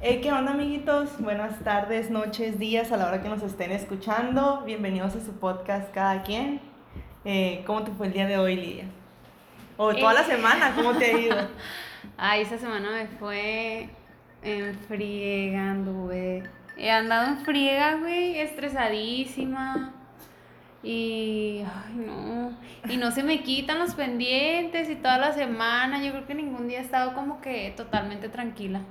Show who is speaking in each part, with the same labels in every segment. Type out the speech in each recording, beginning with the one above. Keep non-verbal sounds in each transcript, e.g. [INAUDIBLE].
Speaker 1: Hey, ¿qué onda, amiguitos? Buenas tardes, noches, días, a la hora que nos estén escuchando. Bienvenidos a su podcast Cada Quien. Eh, ¿Cómo te fue el día de hoy, Lidia? O toda la
Speaker 2: Eh.
Speaker 1: semana, ¿cómo te ha ido? [LAUGHS]
Speaker 2: Ay, esta semana me fue en friega, anduve. He andado en friega, güey, estresadísima. Y, ay, no. Y no se me quitan los pendientes y toda la semana. Yo creo que ningún día he estado como que totalmente tranquila.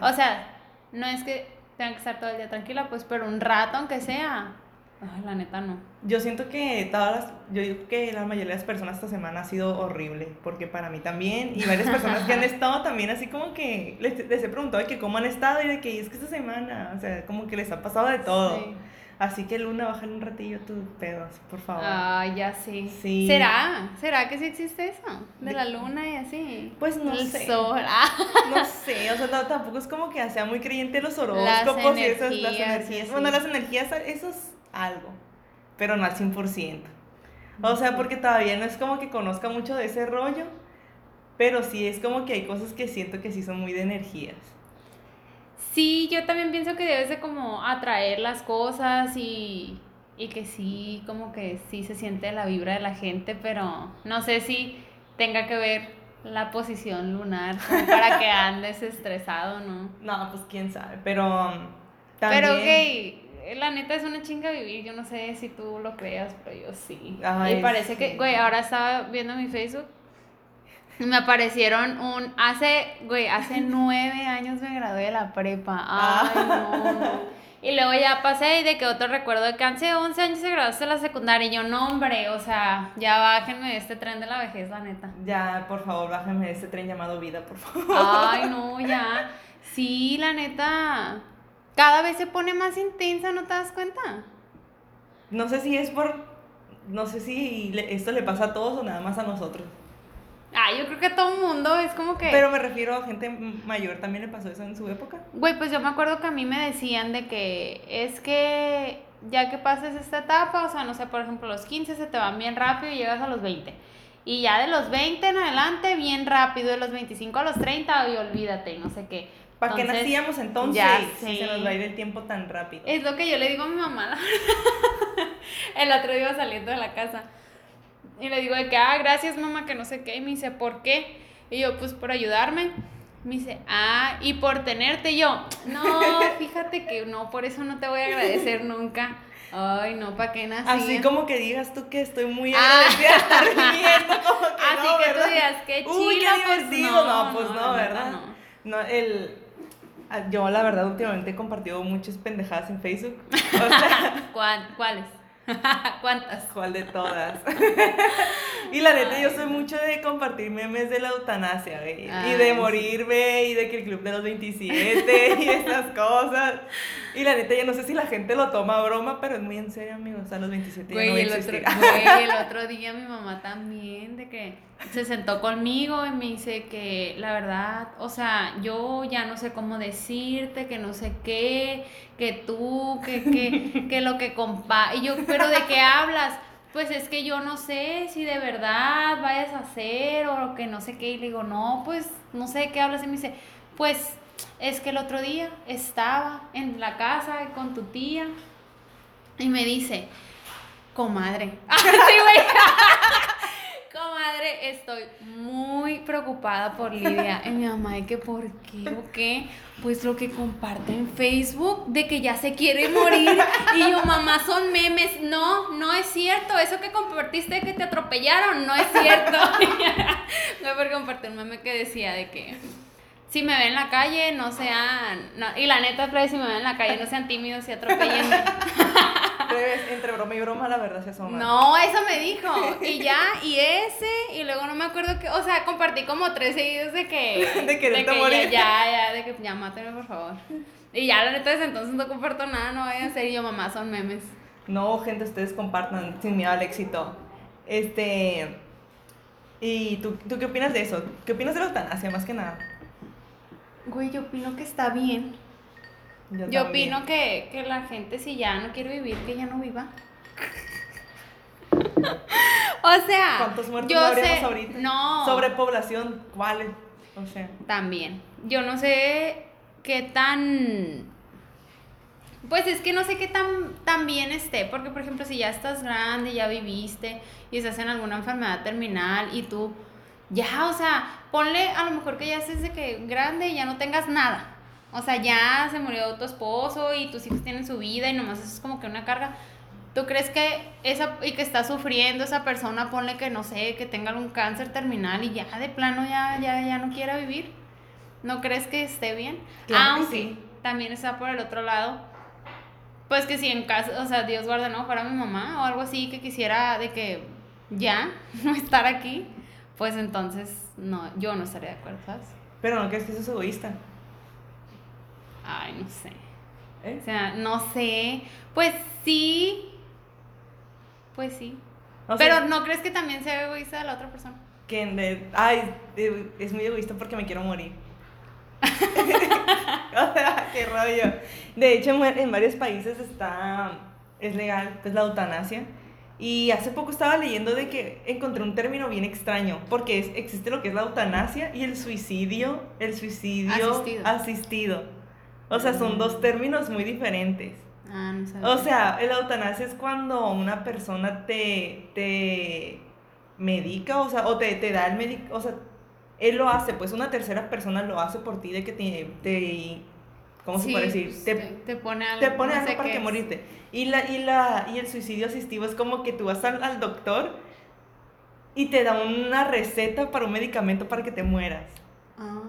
Speaker 2: O sea, no es que tenga que estar todo el día tranquila, pues, pero un rato, aunque sea. Ay, la neta, no.
Speaker 1: Yo siento que todas las, yo digo que la mayoría de las personas esta semana ha sido horrible, porque para mí también, y varias personas que han [LAUGHS] estado también así como que les, les he preguntado de que cómo han estado y de que es que esta semana, o sea, como que les ha pasado de todo.
Speaker 2: Sí.
Speaker 1: Así que Luna, bájale un ratillo tu pedo, así, por favor.
Speaker 2: Ay, ya sí.
Speaker 1: Sí.
Speaker 2: ¿Será? ¿Será que sí existe eso? De la luna y así.
Speaker 1: Pues no
Speaker 2: El
Speaker 1: sé.
Speaker 2: sol. Ah, [LAUGHS]
Speaker 1: No sé, o sea, no, tampoco es como que sea muy creyente en los horóscopos y esas, las
Speaker 2: energías,
Speaker 1: energías.
Speaker 2: sí.
Speaker 1: Bueno, las energías, eso es algo, pero no al 100%. O sea, porque todavía no es como que conozca mucho de ese rollo, pero sí es como que hay cosas que siento que sí son muy de energías.
Speaker 2: Sí, yo también pienso que debes de como atraer las cosas y, y que sí, como que sí se siente la vibra de la gente, pero no sé si tenga que ver la posición lunar como para que [LAUGHS] andes estresado, ¿no?
Speaker 1: No, pues quién sabe, pero um, también...
Speaker 2: Pero, güey, la neta es una chinga vivir. Yo no sé si tú lo creas, pero yo sí.
Speaker 1: Ay,
Speaker 2: y parece
Speaker 1: sí.
Speaker 2: que, güey, ahora estaba viendo mi Facebook me aparecieron un. Hace, güey, hace [LAUGHS] nueve años me gradué de la prepa. Ay, no. Y luego ya pasé y de que otro recuerdo de que hace 11 años se graduaste de la secundaria. Y yo, no, hombre, o sea, ya bájenme de este tren de la vejez, la neta.
Speaker 1: Ya, por favor, bájame de este tren llamado vida, por favor.
Speaker 2: Ay, no, ya. Sí, la neta. Cada vez se pone más intensa, ¿no te das cuenta?
Speaker 1: No sé si es por... No sé si esto le pasa a todos o nada más a nosotros.
Speaker 2: Ah, yo creo que a todo mundo es como que...
Speaker 1: Pero me refiero a gente mayor, ¿también le pasó eso en su época?
Speaker 2: Güey, pues yo me acuerdo que a mí me decían de que es que ya que pases esta etapa, o sea, no sé, por ejemplo, los 15 se te van bien rápido y llegas a los 20. Y ya de los 20 en adelante, bien rápido, de los 25 a los 30, y olvídate, no sé qué.
Speaker 1: ¿Para qué nacíamos entonces?
Speaker 2: ya
Speaker 1: Si se nos va a ir el tiempo tan rápido.
Speaker 2: Es lo que yo le digo a mi mamá. [LAUGHS] El otro día saliendo de la casa. Y le digo de que, ah, gracias mamá, que no sé qué. Y me dice, ¿por qué? Y yo, pues por ayudarme. Me dice, ah, y por tenerte Y yo. No, [LAUGHS] fíjate que no, por eso no te voy a agradecer [LAUGHS] nunca. Ay, no, ¿para qué nací?
Speaker 1: Así como que digas tú que estoy muy
Speaker 2: Ah.
Speaker 1: agradecida de estar [LAUGHS] viviendo, como que
Speaker 2: Así
Speaker 1: no,
Speaker 2: que
Speaker 1: ¿verdad?
Speaker 2: tú digas, qué chido,
Speaker 1: Uy, qué
Speaker 2: pues
Speaker 1: divertido.
Speaker 2: no,
Speaker 1: No, pues no, ¿verdad?
Speaker 2: no.
Speaker 1: El... ah, Yo, la verdad, últimamente he compartido muchas pendejadas en Facebook. O sea,
Speaker 2: ¿Cuál- ¿Cuáles? [LAUGHS] ¿Cuántas?
Speaker 1: ¿cuál de todas? [LAUGHS] y la neta, yo soy mucho de compartir memes de la eutanasia, güey. y de morirme, y de que el club de los 27, [LAUGHS] y esas cosas. Y la neta, yo no sé si la gente lo toma a broma, pero es muy en serio, amigos. A los 27 ya no voy
Speaker 2: Güey,
Speaker 1: a
Speaker 2: el otro, güey, el otro día mi mamá también, de que se sentó conmigo y me dice que la verdad, o sea, yo ya no sé cómo decirte, que no sé qué, que tú, que, que, que lo que compa... Y yo, pero ¿de qué hablas? Pues es que yo no sé si de verdad vayas a hacer o que no sé qué. Y le digo, no, pues no sé de qué hablas. Y me dice, pues es que el otro día estaba en la casa con tu tía y me dice, comadre. [LAUGHS] [LAUGHS] Comadre, estoy muy preocupada por Lidia. Y mi mamá, ¿de que por qué o qué? Pues lo que comparte en Facebook de que ya se quiere morir. Y yo, mamá, son memes. No, no es cierto. Eso que compartiste de que te atropellaron, no es cierto. [LAUGHS] Fue por compartir un meme que decía de que si me ven en la calle, no sean. no- y la neta, Freddy, si me ven en la calle, no sean tímidos y atropellenme.
Speaker 1: Breves, [LAUGHS] entre broma y broma, la verdad se asoma.
Speaker 2: No, eso me dijo. Y ya, y ese, y luego no me acuerdo que, o sea, compartí como tres seguidos de que. [LAUGHS]
Speaker 1: De quererte
Speaker 2: que
Speaker 1: morir.
Speaker 2: Ya, ya, ya, de que ya máteme, por favor. Y ya, la neta, desde entonces no comparto nada, no vayan a ser y yo, mamá, son memes.
Speaker 1: No, gente, ustedes compartan sin miedo al éxito. Este. ¿Y tú, tú qué opinas de eso? ¿Qué opinas de la eutanasia, más que nada?
Speaker 2: Güey, yo opino que está bien. Yo
Speaker 1: también.
Speaker 2: opino que, que la gente, si ya no quiere vivir, que ya no viva. [LAUGHS] o sea,
Speaker 1: ¿Cuántos muertos
Speaker 2: yo sé,
Speaker 1: ahorita?
Speaker 2: No.
Speaker 1: Sobrepoblación, ¿cuáles? O sea,
Speaker 2: También. Yo no sé qué tan pues es que no sé qué tan, tan bien esté, porque por ejemplo si ya estás grande, ya viviste y estás en alguna enfermedad terminal y tú ya, o sea, ponle a lo mejor que ya estés de que grande y ya no tengas nada. O sea, ya se murió tu esposo y tus hijos tienen su vida y nomás eso es como que una carga. ¿Tú crees que esa y que está sufriendo esa persona, ponle que no sé, que tenga un cáncer terminal y ya de plano ya ya ya no quiera vivir? ¿No crees que esté bien?
Speaker 1: Claro
Speaker 2: Aunque
Speaker 1: sí.
Speaker 2: también está por el otro lado pues que si en casa, o sea, Dios guarda, ¿no? Para mi mamá o algo así que quisiera de que ya [LAUGHS] no estar aquí, pues entonces no, yo no estaría de acuerdo, ¿sabes?
Speaker 1: Pero no crees que eso es egoísta.
Speaker 2: Ay, no sé.
Speaker 1: ¿eh?
Speaker 2: O sea, no sé. Pues sí. Pues sí.
Speaker 1: O
Speaker 2: Pero ¿no crees que también sea egoísta de la otra persona?
Speaker 1: que de- ay, es muy egoísta porque me quiero morir. [LAUGHS] o sea, qué rollo. De hecho, en, en varios países está, es legal, pues la eutanasia. Y hace poco estaba leyendo de que encontré un término bien extraño, porque es, existe lo que es la eutanasia y el suicidio, el suicidio
Speaker 2: Asistido.
Speaker 1: asistido. O sea, son dos términos muy diferentes.
Speaker 2: Ah, no sé.
Speaker 1: O sea, la eutanasia es cuando una persona te, te medica, o sea, o te, te da el médico, o sea, él lo hace, pues una tercera persona lo hace por ti de que te, te ¿cómo se
Speaker 2: Sí,
Speaker 1: puede decir?
Speaker 2: pues,
Speaker 1: Te,
Speaker 2: te, pone algo.
Speaker 1: te pone
Speaker 2: no
Speaker 1: algo para que
Speaker 2: es.
Speaker 1: morirte. Y, la, y, la, y el suicidio asistivo es como que tú vas al, al doctor y te da una receta para un medicamento para que te mueras.
Speaker 2: Ah.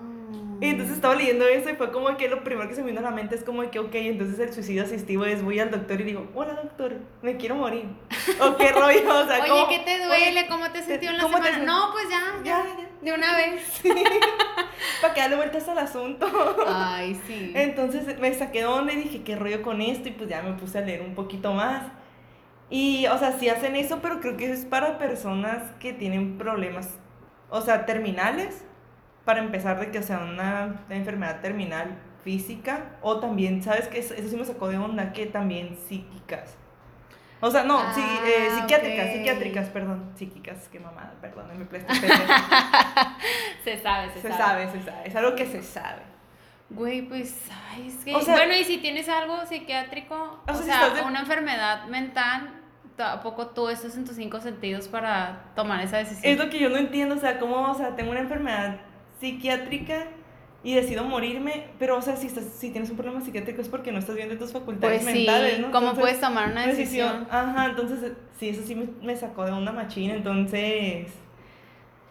Speaker 1: Y entonces estaba leyendo eso y fue como que lo primero que se me vino a la mente es como que, ok, entonces el suicidio asistivo es voy al doctor y digo, hola doctor, me quiero morir. [LAUGHS] O qué rollo, o sea,
Speaker 2: Oye, ¿qué te duele?
Speaker 1: oye,
Speaker 2: ¿Cómo te sintió en la
Speaker 1: ¿cómo te
Speaker 2: semana? No, pues ya, ya,
Speaker 1: Ya, ya.
Speaker 2: De una vez. [LAUGHS]
Speaker 1: Para que darle vueltas al asunto.
Speaker 2: Ay, sí.
Speaker 1: Entonces me saqué de onda y dije, ¿qué rollo con esto? Y pues ya me puse a leer un poquito más. Y, o sea, sí hacen eso, pero creo que es para personas que tienen problemas, o sea, terminales, para empezar de que sea una enfermedad terminal física, o también, ¿sabes qué? Eso eso sí me sacó de onda, que también psíquicas. O sea, no, sí, eh,
Speaker 2: Ah,
Speaker 1: psiquiátricas, psiquiátricas, perdón, psíquicas, qué mamada, pues, estoy pendeja. [LAUGHS]
Speaker 2: Se sabe, se,
Speaker 1: Se
Speaker 2: sabe.
Speaker 1: sabe, se sabe, es algo que se sabe.
Speaker 2: Güey, pues, ay, es que...
Speaker 1: O sea-
Speaker 2: bueno, y si tienes algo psiquiátrico,
Speaker 1: O
Speaker 2: o,
Speaker 1: sea, si
Speaker 2: sea,
Speaker 1: estás de-
Speaker 2: una enfermedad mental, tampoco tú estás en tus cinco sentidos para tomar esa decisión.
Speaker 1: Es lo que yo no entiendo, o sea, cómo, o sea, tengo una enfermedad psiquiátrica y decido morirme, pero, o sea, si, estás, si tienes un problema psiquiátrico es porque no estás bien de tus facultades
Speaker 2: Pues sí,
Speaker 1: mentales, ¿no?
Speaker 2: ¿cómo
Speaker 1: Entonces,
Speaker 2: puedes tomar una decisión?
Speaker 1: Ajá, entonces, sí, eso sí me, me sacó de una machina, entonces...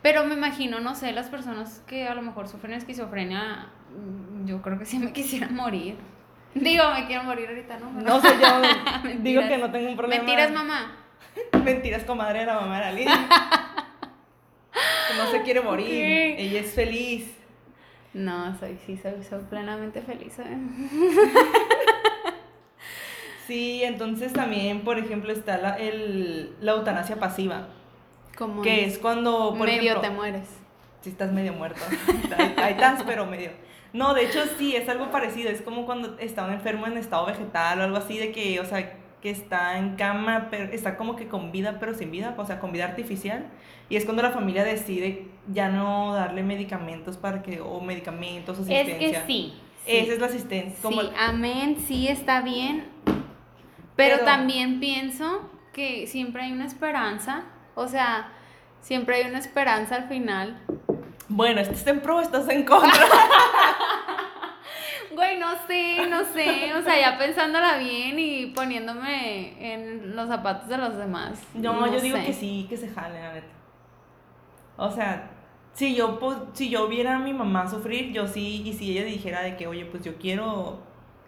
Speaker 2: Pero me imagino, no sé, las personas que a lo mejor sufren esquizofrenia, mm, yo creo que sí me quisiera morir. Digo, me quiero morir ahorita, ¿no?
Speaker 1: No sé, yo [LAUGHS] digo que no tengo un problema.
Speaker 2: Mentiras, mamá.
Speaker 1: Mentiras, comadre de la mamá de [LAUGHS] Lidia. que no se quiere morir, ella es feliz.
Speaker 2: No, soy, sí, soy, soy plenamente feliz. ¿eh? [LAUGHS]
Speaker 1: Sí, entonces también, por ejemplo, está la, el, la eutanasia pasiva.
Speaker 2: Como
Speaker 1: Que es cuando, por
Speaker 2: medio
Speaker 1: ejemplo,
Speaker 2: te mueres.
Speaker 1: si estás medio muerto. Ahí, estás, pero medio. No, de hecho sí, es algo parecido. Es como cuando está un enfermo en estado vegetal o algo así, de que, o sea, que está en cama, pero está como que con vida, pero sin vida, o sea, con vida artificial. Y es cuando la familia decide ya no darle medicamentos para que, o medicamentos,
Speaker 2: Es
Speaker 1: asistencia.
Speaker 2: que sí. sí.
Speaker 1: Esa es la asistencia. Como,
Speaker 2: Sí, amén, sí está bien. Pero,
Speaker 1: Pero-
Speaker 2: también pienso que siempre hay una esperanza. O sea, siempre hay una esperanza al final.
Speaker 1: Bueno, ¿estás en pro o estás en contra? [LAUGHS]
Speaker 2: Güey, no sé, no sé. O sea, ya pensándola bien y poniéndome en los zapatos de los demás.
Speaker 1: No, yo digo que sí, que se jale, la neta. O sea, si yo, po- si yo viera a mi mamá sufrir, yo sí, y si ella dijera de que, oye, pues yo quiero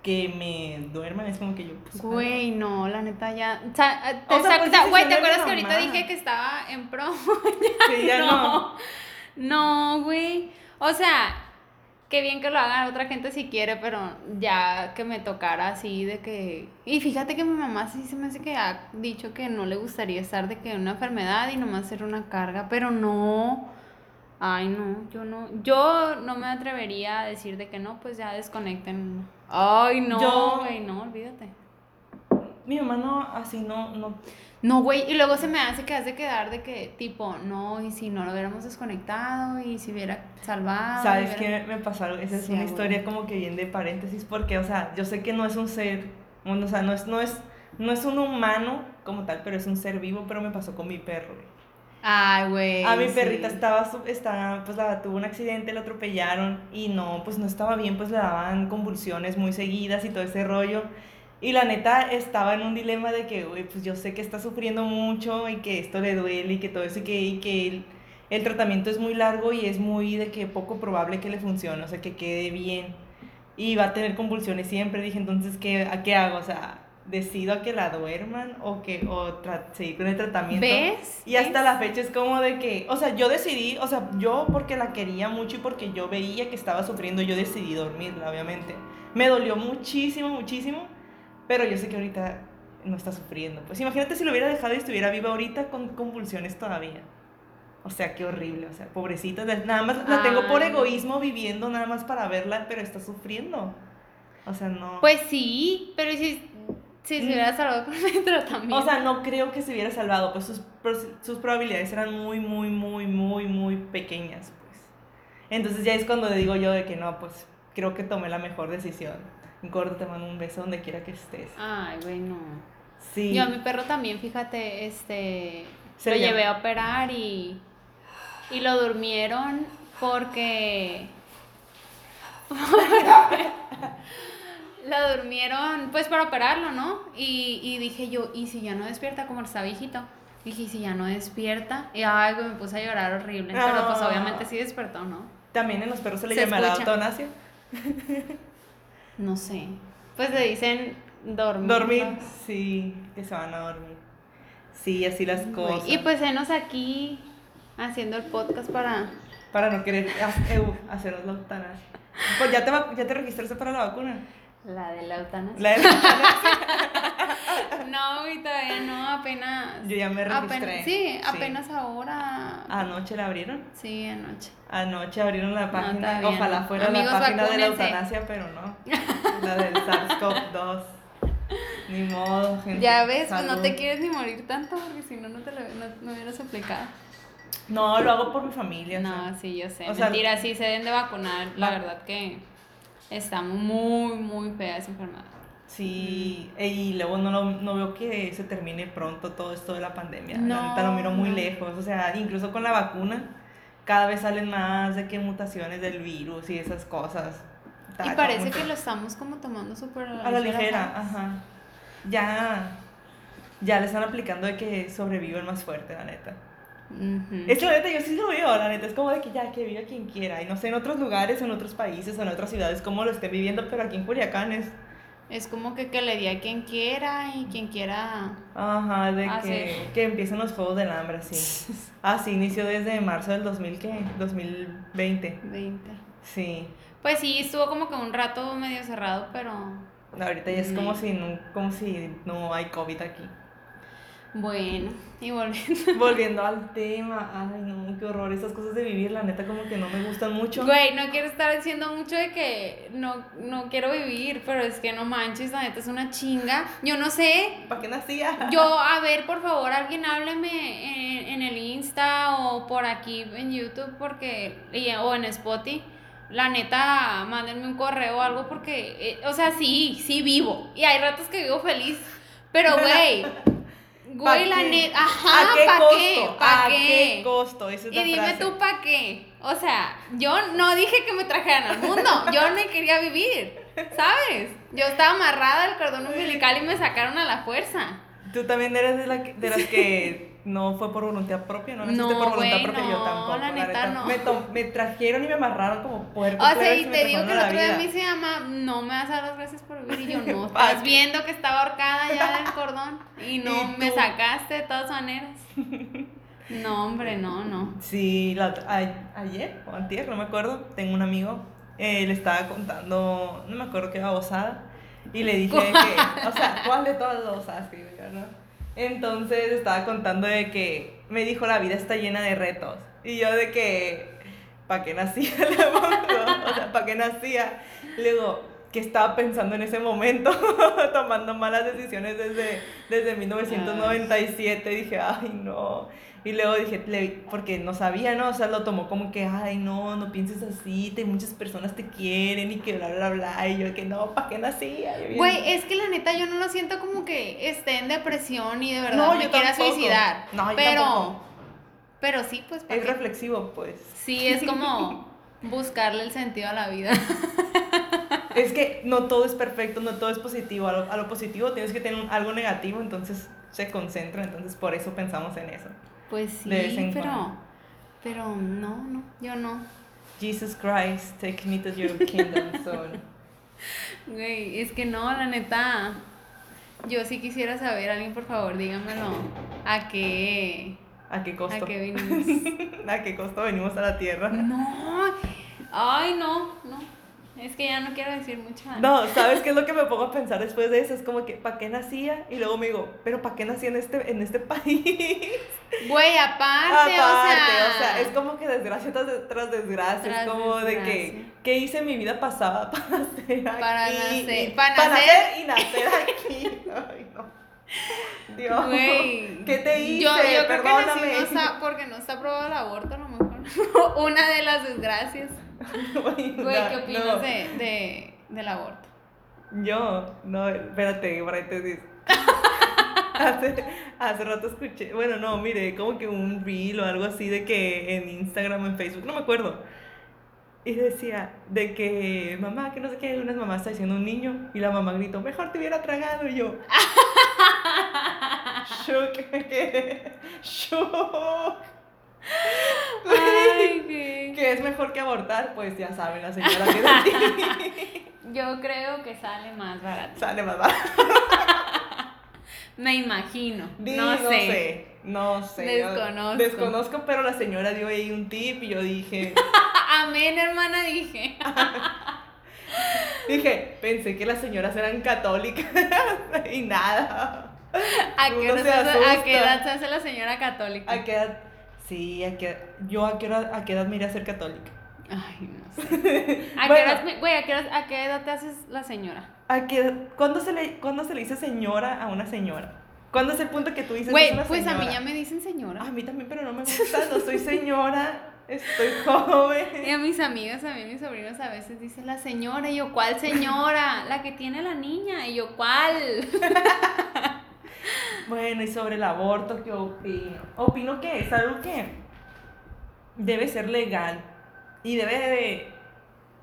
Speaker 1: que me duerman, es como que yo, pues.
Speaker 2: Güey, no, la neta ya. O sea, te
Speaker 1: O sea, pues,
Speaker 2: güey, ¿te acuerdas que ahorita dije que estaba en pro? [LAUGHS]
Speaker 1: Sí, ya no.
Speaker 2: No, güey. O sea, qué bien que lo hagan otra gente si quiere, pero ya que me tocara así de que... Y fíjate que mi mamá sí se me hace que ha dicho que no le gustaría estar de que una enfermedad y nomás ser una carga, pero no. Ay, no, yo no. Yo no me atrevería a decir de que no, pues ya desconecten. Ay, no, güey, no, olvídate.
Speaker 1: mi mamá no, así no, no.
Speaker 2: No, güey, y luego se me hace que has de quedar de que, tipo, no, y si no lo hubiéramos desconectado, y si hubiera salvado.
Speaker 1: ¿Sabes
Speaker 2: hubiera-
Speaker 1: qué me pasó? algo? Esa es
Speaker 2: Sí,
Speaker 1: una
Speaker 2: güey.
Speaker 1: historia como que bien de paréntesis, porque, o sea, yo sé que no es un ser, bueno, o sea, no es, no es, no es un humano como tal, pero es un ser vivo, pero me pasó con mi perro, güey.
Speaker 2: Ay, güey.
Speaker 1: A mi
Speaker 2: sí.
Speaker 1: perrita estaba, estaba, pues la, tuvo un accidente, la atropellaron y no, pues no estaba bien, pues le daban convulsiones muy seguidas y todo ese rollo. Y la neta estaba en un dilema de que, güey, pues yo sé que está sufriendo mucho y que esto le duele y que todo eso y que, y que el, el tratamiento es muy largo y es muy de que poco probable que le funcione, o sea, que quede bien. Y va a tener convulsiones siempre. Dije, entonces, ¿qué, ¿a qué hago? O sea, decido a que la duerman o que o seguir con el tratamiento.
Speaker 2: ¿Ves?
Speaker 1: Y hasta
Speaker 2: ¿Ves?
Speaker 1: la fecha es como de que, o sea, yo decidí, o sea, yo porque la quería mucho y porque yo veía que estaba sufriendo, yo decidí dormirla, obviamente. Me dolió muchísimo, muchísimo, pero yo sé que ahorita no está sufriendo. Pues imagínate si lo hubiera dejado y estuviera viva ahorita con convulsiones todavía. O sea, qué horrible, o sea, pobrecita, nada más la tengo por egoísmo viviendo nada más para verla, pero está sufriendo. O sea, no.
Speaker 2: Pues sí, pero ¿y si, si se
Speaker 1: Mm.
Speaker 2: hubiera salvado con el tratamiento.
Speaker 1: O sea, no creo que se hubiera salvado, pues sus, sus probabilidades eran muy, muy, muy, muy, muy pequeñas, pues. Entonces ya es cuando le digo yo de que no, pues creo que tomé la mejor decisión. Gordo, te mando un beso donde quiera que estés.
Speaker 2: Ay, güey, no.
Speaker 1: Sí.
Speaker 2: Yo a mi perro también, fíjate, este,
Speaker 1: Se
Speaker 2: lo llevé a operar y, y lo durmieron porque... [LAUGHS] [LAUGHS] lo durmieron pues para operarlo, ¿no? Y, y dije yo, ¿y si ya no despierta como está viejito? Dije, ¿y si ya no despierta? Y ay, me puse a llorar horrible. Pero pues
Speaker 1: Ah.
Speaker 2: obviamente sí despertó, ¿no?
Speaker 1: También en los perros se le
Speaker 2: Se
Speaker 1: llamará eutanasia.
Speaker 2: No sé. Pues le dicen dormir.
Speaker 1: Dormir, sí, que se van a dormir. Sí, así las cosas.
Speaker 2: Y pues enos aquí haciendo el podcast para...
Speaker 1: Para no querer hacernos la eutanasia. Pues ya te, va- ya te registraste para la vacuna.
Speaker 2: La de la eutanasia.
Speaker 1: La de la [LAUGHS] eutanasia.
Speaker 2: No, y todavía no, apenas.
Speaker 1: Yo ya me registré.
Speaker 2: Apenas, sí, apenas ahora.
Speaker 1: Anoche la abrieron.
Speaker 2: Sí, anoche.
Speaker 1: Anoche abrieron la página. Ojalá
Speaker 2: no.
Speaker 1: fuera
Speaker 2: Amigos,
Speaker 1: la página de la eutanasia, pero no. La del SARS-CoV-2. Ni modo, gente.
Speaker 2: Ya ves, pues no te quieres ni morir tanto porque si no, no te lo no, no hubieras aplicado.
Speaker 1: No, lo hago por mi familia. o
Speaker 2: No,
Speaker 1: sea.
Speaker 2: sí, yo sé.
Speaker 1: o sea-
Speaker 2: Mentira, sí se deben de vacunar. La verdad que está muy, muy fea esa enfermedad.
Speaker 1: Sí, y luego no, lo- no veo que se termine pronto todo esto de la pandemia.
Speaker 2: No,
Speaker 1: la neta lo miro muy
Speaker 2: no.
Speaker 1: lejos. O sea, incluso con la vacuna, cada vez salen más de que mutaciones del virus y esas cosas. Está-
Speaker 2: Y parece que lo estamos como tomando súper
Speaker 1: A la ligera,
Speaker 2: ¿sabes?
Speaker 1: ajá. Ya, ya le están aplicando de que sobrevive el más fuerte, la neta.
Speaker 2: Ujú.
Speaker 1: Es que la neta, yo sí lo veo, la neta, es como de que ya, que viva quien quiera. Y no sé, en otros lugares, en otros países, en otras ciudades, cómo lo estén viviendo, pero aquí en Culiacán es,
Speaker 2: Es como que, que le di a quien quiera y quien quiera.
Speaker 1: ajá, de
Speaker 2: Ah,
Speaker 1: que, que empiecen los Juegos del Hambre, así. Así [LAUGHS] inició desde marzo del 2000, ¿qué? 2020.
Speaker 2: 20.
Speaker 1: Sí.
Speaker 2: Pues sí, estuvo como que un rato medio cerrado, pero
Speaker 1: Ahorita ya es como si no, como si no hay COVID aquí.
Speaker 2: Bueno, y volviendo. [LAUGHS]
Speaker 1: Volviendo al tema, ay no, qué horror, esas cosas de vivir, la neta como que no me gustan mucho.
Speaker 2: Güey, no quiero estar diciendo mucho de que no, no quiero vivir, pero es que no manches, la neta es una chinga. Yo no sé.
Speaker 1: ¿Para qué nacía?
Speaker 2: Yo, a ver, por favor, alguien hábleme en, en el Insta o por aquí en YouTube porque y- o en Spotify. La neta, mándenme un correo o algo porque, eh, o sea, sí, sí vivo. Y hay ratos que vivo feliz. Pero, [LAUGHS] güey, güey, la neta, ajá,
Speaker 1: ¿A qué
Speaker 2: ¿pa'
Speaker 1: costo?
Speaker 2: qué? ¿Pa'
Speaker 1: ¿A
Speaker 2: qué?
Speaker 1: qué costo? Esa es
Speaker 2: Y
Speaker 1: la
Speaker 2: dime
Speaker 1: frase.
Speaker 2: tú para qué. O sea, yo no dije que me trajeran al mundo. Yo no quería vivir. ¿Sabes? Yo estaba amarrada al cordón umbilical y me sacaron a la fuerza.
Speaker 1: Tú también eres de, la que- de las que no fue por voluntad propia, ¿no?
Speaker 2: No,
Speaker 1: por voluntad
Speaker 2: güey,
Speaker 1: propia, yo tampoco.
Speaker 2: la neta, no.
Speaker 1: Me, to- me trajeron y me amarraron como puerco.
Speaker 2: O sea, y te digo que el otro
Speaker 1: la
Speaker 2: día a mí se llama No me vas a dar las gracias por vivir. Y yo no.
Speaker 1: ¿Pa'
Speaker 2: Estás viendo que estaba ahorcada ya del [LAUGHS] cordón. Y no
Speaker 1: ¿Y
Speaker 2: me sacaste de todas maneras. [LAUGHS] No, hombre, no, no.
Speaker 1: Sí, la a- ayer o antier, no me acuerdo, tengo un amigo, eh, le estaba contando, no me acuerdo qué babosada, y le dije que, [LAUGHS] o sea, ¿cuál de todas las babosadas que digo yo, no? Entonces estaba contando de que me dijo la vida está llena de retos, y yo de que, ¿para qué nacía? Le [LAUGHS] o sea, ¿para qué nacía? Le digo, qué estaba pensando en ese momento, [LAUGHS] tomando malas decisiones desde, desde 1997. Dije, ay, no. Y luego dije, le- porque no sabía, ¿no? O sea, lo tomó como que, ay, no, no pienses así, te, muchas personas te quieren y que bla, bla, bla. Y yo, que no, ¿para qué nací? Ay,
Speaker 2: Güey, es que la neta yo no lo siento como que esté en depresión y de verdad
Speaker 1: No,
Speaker 2: me
Speaker 1: yo
Speaker 2: quiera
Speaker 1: tampoco.
Speaker 2: suicidar.
Speaker 1: No, yo
Speaker 2: pero,
Speaker 1: tampoco.
Speaker 2: pero sí, pues ¿pa'
Speaker 1: Es
Speaker 2: qué?
Speaker 1: reflexivo, pues.
Speaker 2: sí es como [LAUGHS] buscarle el sentido a la vida.
Speaker 1: Es que no todo es perfecto, no todo es positivo. A lo, a lo positivo tienes que tener un- algo negativo, entonces se concentra, entonces por eso pensamos en eso.
Speaker 2: Pues sí, pero,
Speaker 1: cuando.
Speaker 2: pero no, no, yo no.
Speaker 1: Jesus Christ, take me to your kingdom soon. [LAUGHS]
Speaker 2: Güey, es que no, la neta. Yo sí quisiera saber, alguien por favor, dígamelo. ¿A qué,
Speaker 1: ¿A qué
Speaker 2: a
Speaker 1: costo?
Speaker 2: qué [LAUGHS] vinimos?
Speaker 1: ¿A qué costo venimos a la tierra?
Speaker 2: No, ay, no, no. Es que ya no quiero decir mucho.
Speaker 1: No, ¿sabes qué es lo que me pongo a pensar después de eso? Es como que, ¿para qué nacía? Y luego me digo, ¿pero para qué nací en este, en este país?
Speaker 2: Güey, aparte,
Speaker 1: Aparte,
Speaker 2: o sea.
Speaker 1: es como que desgracia tras, tras desgracia,
Speaker 2: Tras
Speaker 1: es como de que, ¿qué hice en mi vida pasada [LAUGHS] para nacer aquí?
Speaker 2: Para nacer-
Speaker 1: y-
Speaker 2: para
Speaker 1: para
Speaker 2: nacer-
Speaker 1: nacer y nacer aquí. Ay, no. Dios, ¿qué te hice?
Speaker 2: Yo, yo creo que
Speaker 1: Perdóname.
Speaker 2: no está, porque no está aprobado el aborto, a lo mejor. [LAUGHS] Una de las desgracias. [LAUGHS]
Speaker 1: Güey,
Speaker 2: ¿qué opinas
Speaker 1: no.
Speaker 2: de, de, del aborto?
Speaker 1: Yo, no, espérate, paréntesis. [LAUGHS] hace, hace rato escuché, bueno, no, mire, como que un reel o algo así de que en Instagram, en Facebook, no me acuerdo. Y decía de que mamá, que no sé qué, unas mamás está diciendo un niño y la mamá gritó, mejor te hubiera tragado y yo. Shook, que- shook.
Speaker 2: Ay, [LAUGHS] qué-
Speaker 1: Que es mejor que abortar, pues ya saben la señora que. [LAUGHS]
Speaker 2: Yo creo que sale más barato.
Speaker 1: Sale mamá.
Speaker 2: Me imagino.
Speaker 1: Di,
Speaker 2: no, sé.
Speaker 1: No sé.
Speaker 2: Desconozco.
Speaker 1: Desconozco, pero la señora dio ahí un tip y yo dije, [LAUGHS]
Speaker 2: Amén, hermana, dije.
Speaker 1: dije, pensé que las señoras eran católicas y nada.
Speaker 2: ¿A qué,
Speaker 1: Uno
Speaker 2: hora
Speaker 1: se
Speaker 2: se hace- ¿A qué edad se hace la señora católica?
Speaker 1: ¿A qué edad? Sí, a qué yo a qué edad, a qué edad me iré a ser católica.
Speaker 2: Ay, no sé. [LAUGHS] ¿A,
Speaker 1: Bueno.
Speaker 2: qué edad, güey, ¿a, qué edad, ¿A qué edad te haces la señora?
Speaker 1: ¿A qué edad- ¿cuándo, se le, ¿Cuándo se le dice señora a una señora? ¿Cuándo es el punto que tú dices es
Speaker 2: Güey,
Speaker 1: una
Speaker 2: pues a mí
Speaker 1: señora?
Speaker 2: ya me dicen señora.
Speaker 1: A mí también, pero no me gusta, no soy señora, [LAUGHS] estoy joven.
Speaker 2: Y a mis amigas, a mí mis sobrinos a veces dicen la señora, y yo, ¿cuál señora? La que tiene la niña, y yo, ¿cuál? [LAUGHS]
Speaker 1: Bueno, y sobre el aborto, ¿qué opino? Opino que es algo que debe ser legal y debe de,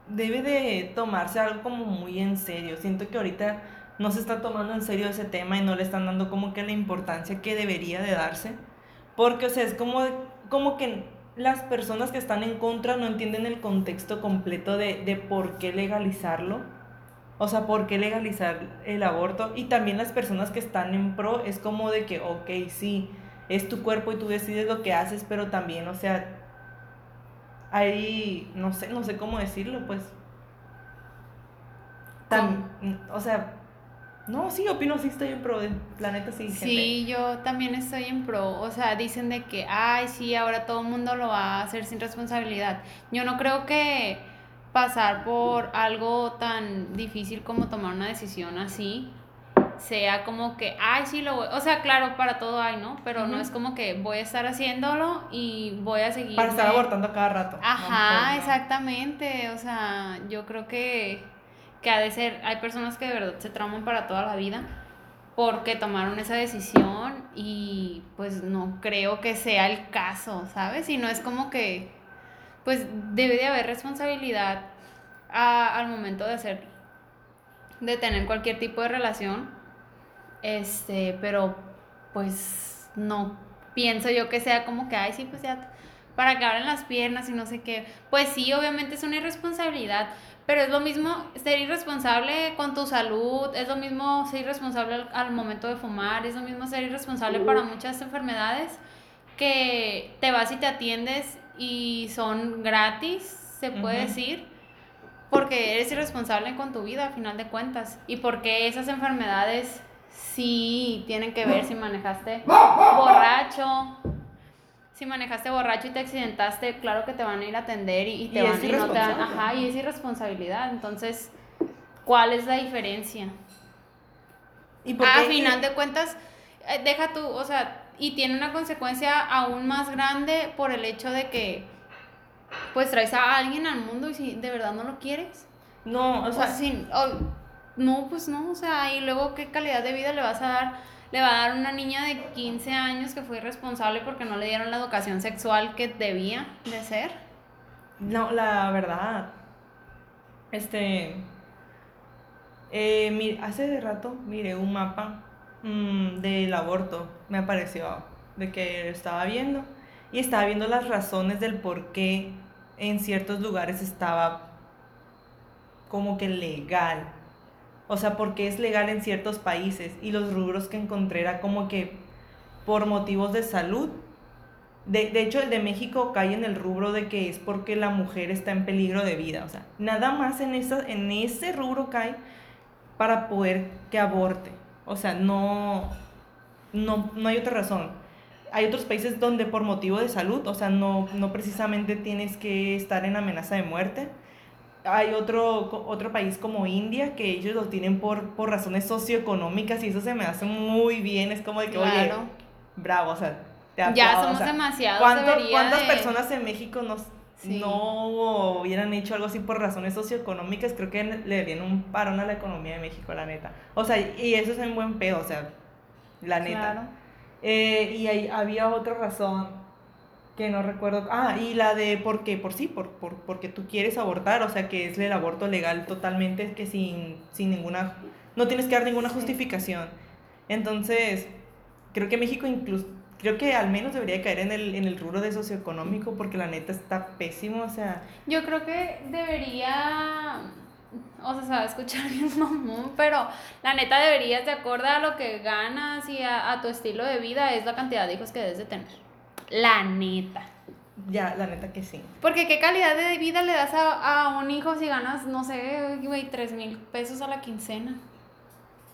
Speaker 1: debe de tomarse algo como muy en serio. Siento que ahorita no se está tomando en serio ese tema y no le están dando como que la importancia que debería de darse. Porque, o sea, es como, como que las personas que están en contra no entienden el contexto completo de, de por qué legalizarlo. O sea, ¿por qué legalizar el aborto? Y también las personas que están en pro es como de que, ok, sí, es tu cuerpo y tú decides lo que haces, pero también, o sea, hay, no sé, no sé cómo decirlo, pues. Tam- o sea, no, sí, opino, sí estoy en pro del planeta, sí. gente.
Speaker 2: Sí, yo también estoy en pro. O sea, dicen de que, ay, sí, ahora todo el mundo lo va a hacer sin responsabilidad. Yo no creo que pasar por algo tan difícil como tomar una decisión así sea como que, ay, sí, lo voy. O sea, claro, para todo hay, ¿no? Pero no es como que voy a estar haciéndolo y voy a seguir.
Speaker 1: Para estar abortando cada rato.
Speaker 2: Ajá, exactamente. O sea, yo creo que, que ha de ser, hay personas que de verdad se trauman para toda la vida porque tomaron esa decisión y pues no creo que sea el caso, ¿sabes? Y no es como que, pues debe de haber responsabilidad a- al momento de hacer, de tener cualquier tipo de relación, este, pero pues no pienso yo que sea como que, ay, sí, pues ya para que abran las piernas y no sé qué. Pues sí, obviamente es una irresponsabilidad, pero es lo mismo ser irresponsable con tu salud, es lo mismo ser irresponsable al, al momento de fumar, es lo mismo ser irresponsable para muchas enfermedades que te vas y te atiendes y son gratis, se puede
Speaker 1: Ujú.
Speaker 2: decir, porque eres irresponsable con tu vida a final de cuentas y porque esas enfermedades sí tienen que ver si manejaste borracho, si manejaste borracho y te accidentaste, claro que te van a ir a atender y, y te
Speaker 1: Y
Speaker 2: van y no te
Speaker 1: irresponsable.
Speaker 2: ajá, y es irresponsabilidad. Entonces, ¿cuál es la diferencia?
Speaker 1: ¿Y por
Speaker 2: A
Speaker 1: qué?
Speaker 2: final de cuentas, eh, deja tú, o sea, y tiene una consecuencia aún más grande por el hecho de que, pues traes a alguien al mundo y si de verdad no lo quieres.
Speaker 1: No, o sea,
Speaker 2: sin- o- no, pues no, o sea, y luego qué calidad de vida le vas a dar, le va a dar una niña de 15 años que fue irresponsable porque no le dieron la educación sexual que debía de ser.
Speaker 1: No, la verdad. Este. eh, hace rato miré un mapa mm, del aborto. Me apareció de que estaba viendo. Y estaba viendo las razones del por qué en ciertos lugares estaba como que legal. O sea, porque es legal en ciertos países. Y los rubros que encontré era como que por motivos de salud de, de hecho, el de México cae en el rubro de que es porque la mujer está en peligro de vida. O sea, nada más en, esa, en ese rubro cae para poder que aborte. O sea, no, no, no hay otra razón. Hay otros países donde por motivo de salud, o sea, no, no precisamente tienes que estar en amenaza de muerte. Hay otro, otro país como India que ellos lo tienen por, por razones socioeconómicas y eso se me hace muy bien. Es como de que, oye,
Speaker 2: Claro.
Speaker 1: bravo, o sea, te
Speaker 2: Ya
Speaker 1: aplaudo,
Speaker 2: somos
Speaker 1: o sea,
Speaker 2: demasiados,
Speaker 1: ¿cuánto-
Speaker 2: debería
Speaker 1: ¿Cuántas
Speaker 2: de-
Speaker 1: personas en México no,
Speaker 2: Sí.
Speaker 1: no hubieran hecho algo así por razones socioeconómicas? Creo que le darían un parón a la economía de México, la neta. O sea, y eso es un buen pedo, o sea, la neta.
Speaker 2: Claro.
Speaker 1: Eh, y ahí había otra razón que no recuerdo. Ah, y la de por qué, por sí, por, por, porque tú quieres abortar, o sea, que es el aborto legal totalmente, que sin, sin ninguna, no tienes que dar ninguna justificación. Entonces, creo que México incluso, creo que al menos debería caer en el, en el rubro de socioeconómico, porque la neta está pésimo, o sea,
Speaker 2: Yo creo que debería, o sea, se va a escuchar [LAUGHS] bien mamón, pero la neta deberías, de acuerdo a lo que ganas y a, a tu estilo de vida, es la cantidad de hijos que debes de tener. La neta.
Speaker 1: ya, la neta que sí.
Speaker 2: Porque qué calidad de vida le das a, a un hijo si ganas, no sé, güey, tres mil pesos a la quincena.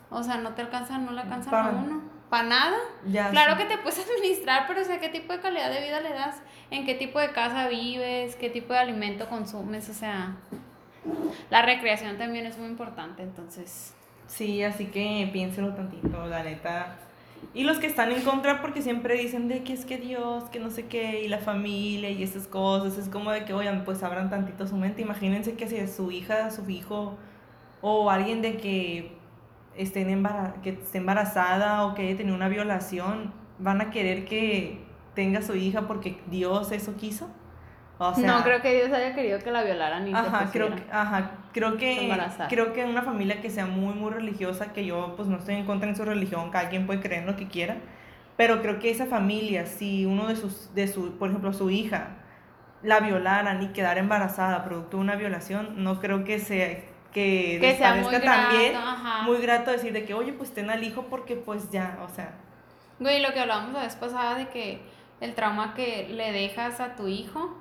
Speaker 2: O sea, no te alcanza, no le alcanza a uno. ¿Para nada?
Speaker 1: Ya,
Speaker 2: Claro
Speaker 1: sí.
Speaker 2: que te puedes [LAUGHS] administrar, pero o sea, ¿qué tipo de calidad de vida le das? ¿En qué tipo de casa vives? ¿Qué tipo de alimento consumes? O sea, la recreación también es muy importante, entonces...
Speaker 1: Sí, así que piénselo tantito, la neta. Y los que están en contra porque siempre dicen de que es que Dios, que no sé qué, y la familia y esas cosas, es como de que, oigan, pues abran tantito su mente. Imagínense que si su hija, su hijo o alguien de que, estén embara- que esté embarazada o que haya tenido una violación, van a querer que tenga su hija porque Dios eso quiso. O sea,
Speaker 2: no creo que Dios haya querido que la violaran y
Speaker 1: Ajá,
Speaker 2: se
Speaker 1: creo que, ajá, creo que, creo que una familia que sea muy, muy religiosa, que yo pues no estoy en contra de su religión, cada quien puede creer en lo que quiera, pero creo que esa familia, si uno de sus, de su, por ejemplo, su hija, la violaran y quedara embarazada producto de una violación, no creo que sea, que,
Speaker 2: Que sea muy
Speaker 1: parezca
Speaker 2: grato,
Speaker 1: también
Speaker 2: ajá.
Speaker 1: muy grato decir de que, oye, pues ten al hijo porque pues ya, o sea,
Speaker 2: Güey, lo que hablábamos la vez pasada de que el trauma que le dejas a tu hijo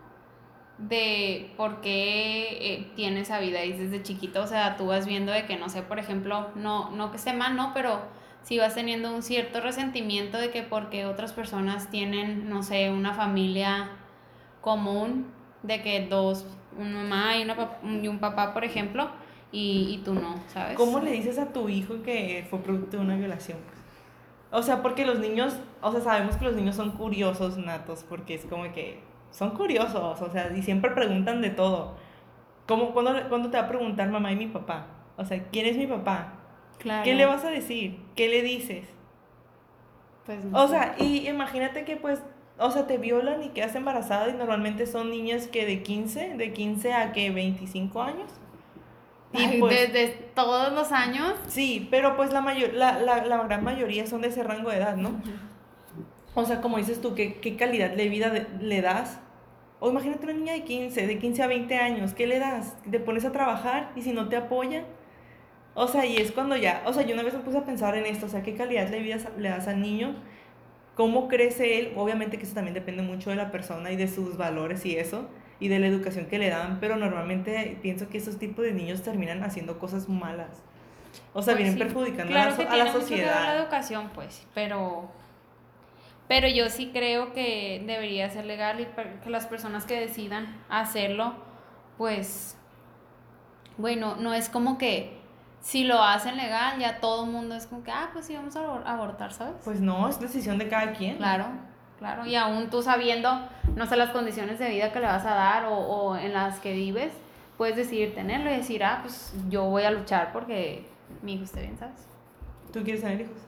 Speaker 2: de por qué eh, tiene vida y desde chiquito, o sea, tú vas viendo de que, no sé, por ejemplo, no, no que esté mal, no, pero si vas teniendo un cierto resentimiento de que porque otras personas tienen, no sé, una familia común, de que dos, una mamá y, una y un papá, por ejemplo, y, y tú no, ¿sabes?
Speaker 1: ¿Cómo le dices a tu hijo que fue producto de una violación? O sea, porque los niños, o sea, sabemos que los niños son curiosos natos, porque es como que son curiosos, o sea, y siempre preguntan de todo. ¿Cómo, cuándo, cuándo te va a preguntar mamá y mi papá? O sea, ¿quién es mi papá?
Speaker 2: Claro.
Speaker 1: ¿Qué le vas a decir? ¿Qué le dices?
Speaker 2: Pues no
Speaker 1: O
Speaker 2: sé.
Speaker 1: sea, y imagínate que pues, o sea, te violan y quedas embarazada y normalmente son niñas que de 15, de 15 a que 25 años. Y
Speaker 2: Ay,
Speaker 1: pues,
Speaker 2: desde todos los años.
Speaker 1: Sí, pero pues la, mayor, la, la, la gran mayoría son de ese rango de edad, ¿no? O sea, como dices tú, ¿qué, qué calidad de vida de- le das? O imagínate una niña de 15, de 15 a 20 años, ¿qué le das? ¿Te pones a trabajar y si no te apoya? O sea, y es cuando ya, o sea, yo una vez me puse a pensar en esto, o sea, ¿qué calidad de vida le das al niño? ¿Cómo crece él? Obviamente que eso también depende mucho de la persona y de sus valores y eso, y de la educación que le dan, pero normalmente pienso que esos tipos de niños terminan haciendo cosas malas. O sea,
Speaker 2: Pues
Speaker 1: vienen
Speaker 2: sí.
Speaker 1: perjudicando
Speaker 2: Claro
Speaker 1: a, la,
Speaker 2: que
Speaker 1: a la
Speaker 2: mucho que ver la
Speaker 1: sociedad.
Speaker 2: educación, pues, pero pero yo sí creo que debería ser legal y que las personas que decidan hacerlo, pues bueno, no es como que si lo hacen legal, ya todo el mundo es como que, ah, pues sí, vamos a abor- abortar, ¿sabes?
Speaker 1: Pues no, es decisión de cada quien.
Speaker 2: Claro, claro. Y aún tú sabiendo, no sé, las condiciones de vida que le vas a dar o, o en las que vives, puedes decidir tenerlo y decir, ah, pues yo voy a luchar porque mi hijo esté bien, ¿sabes?
Speaker 1: ¿Tú quieres tener hijos?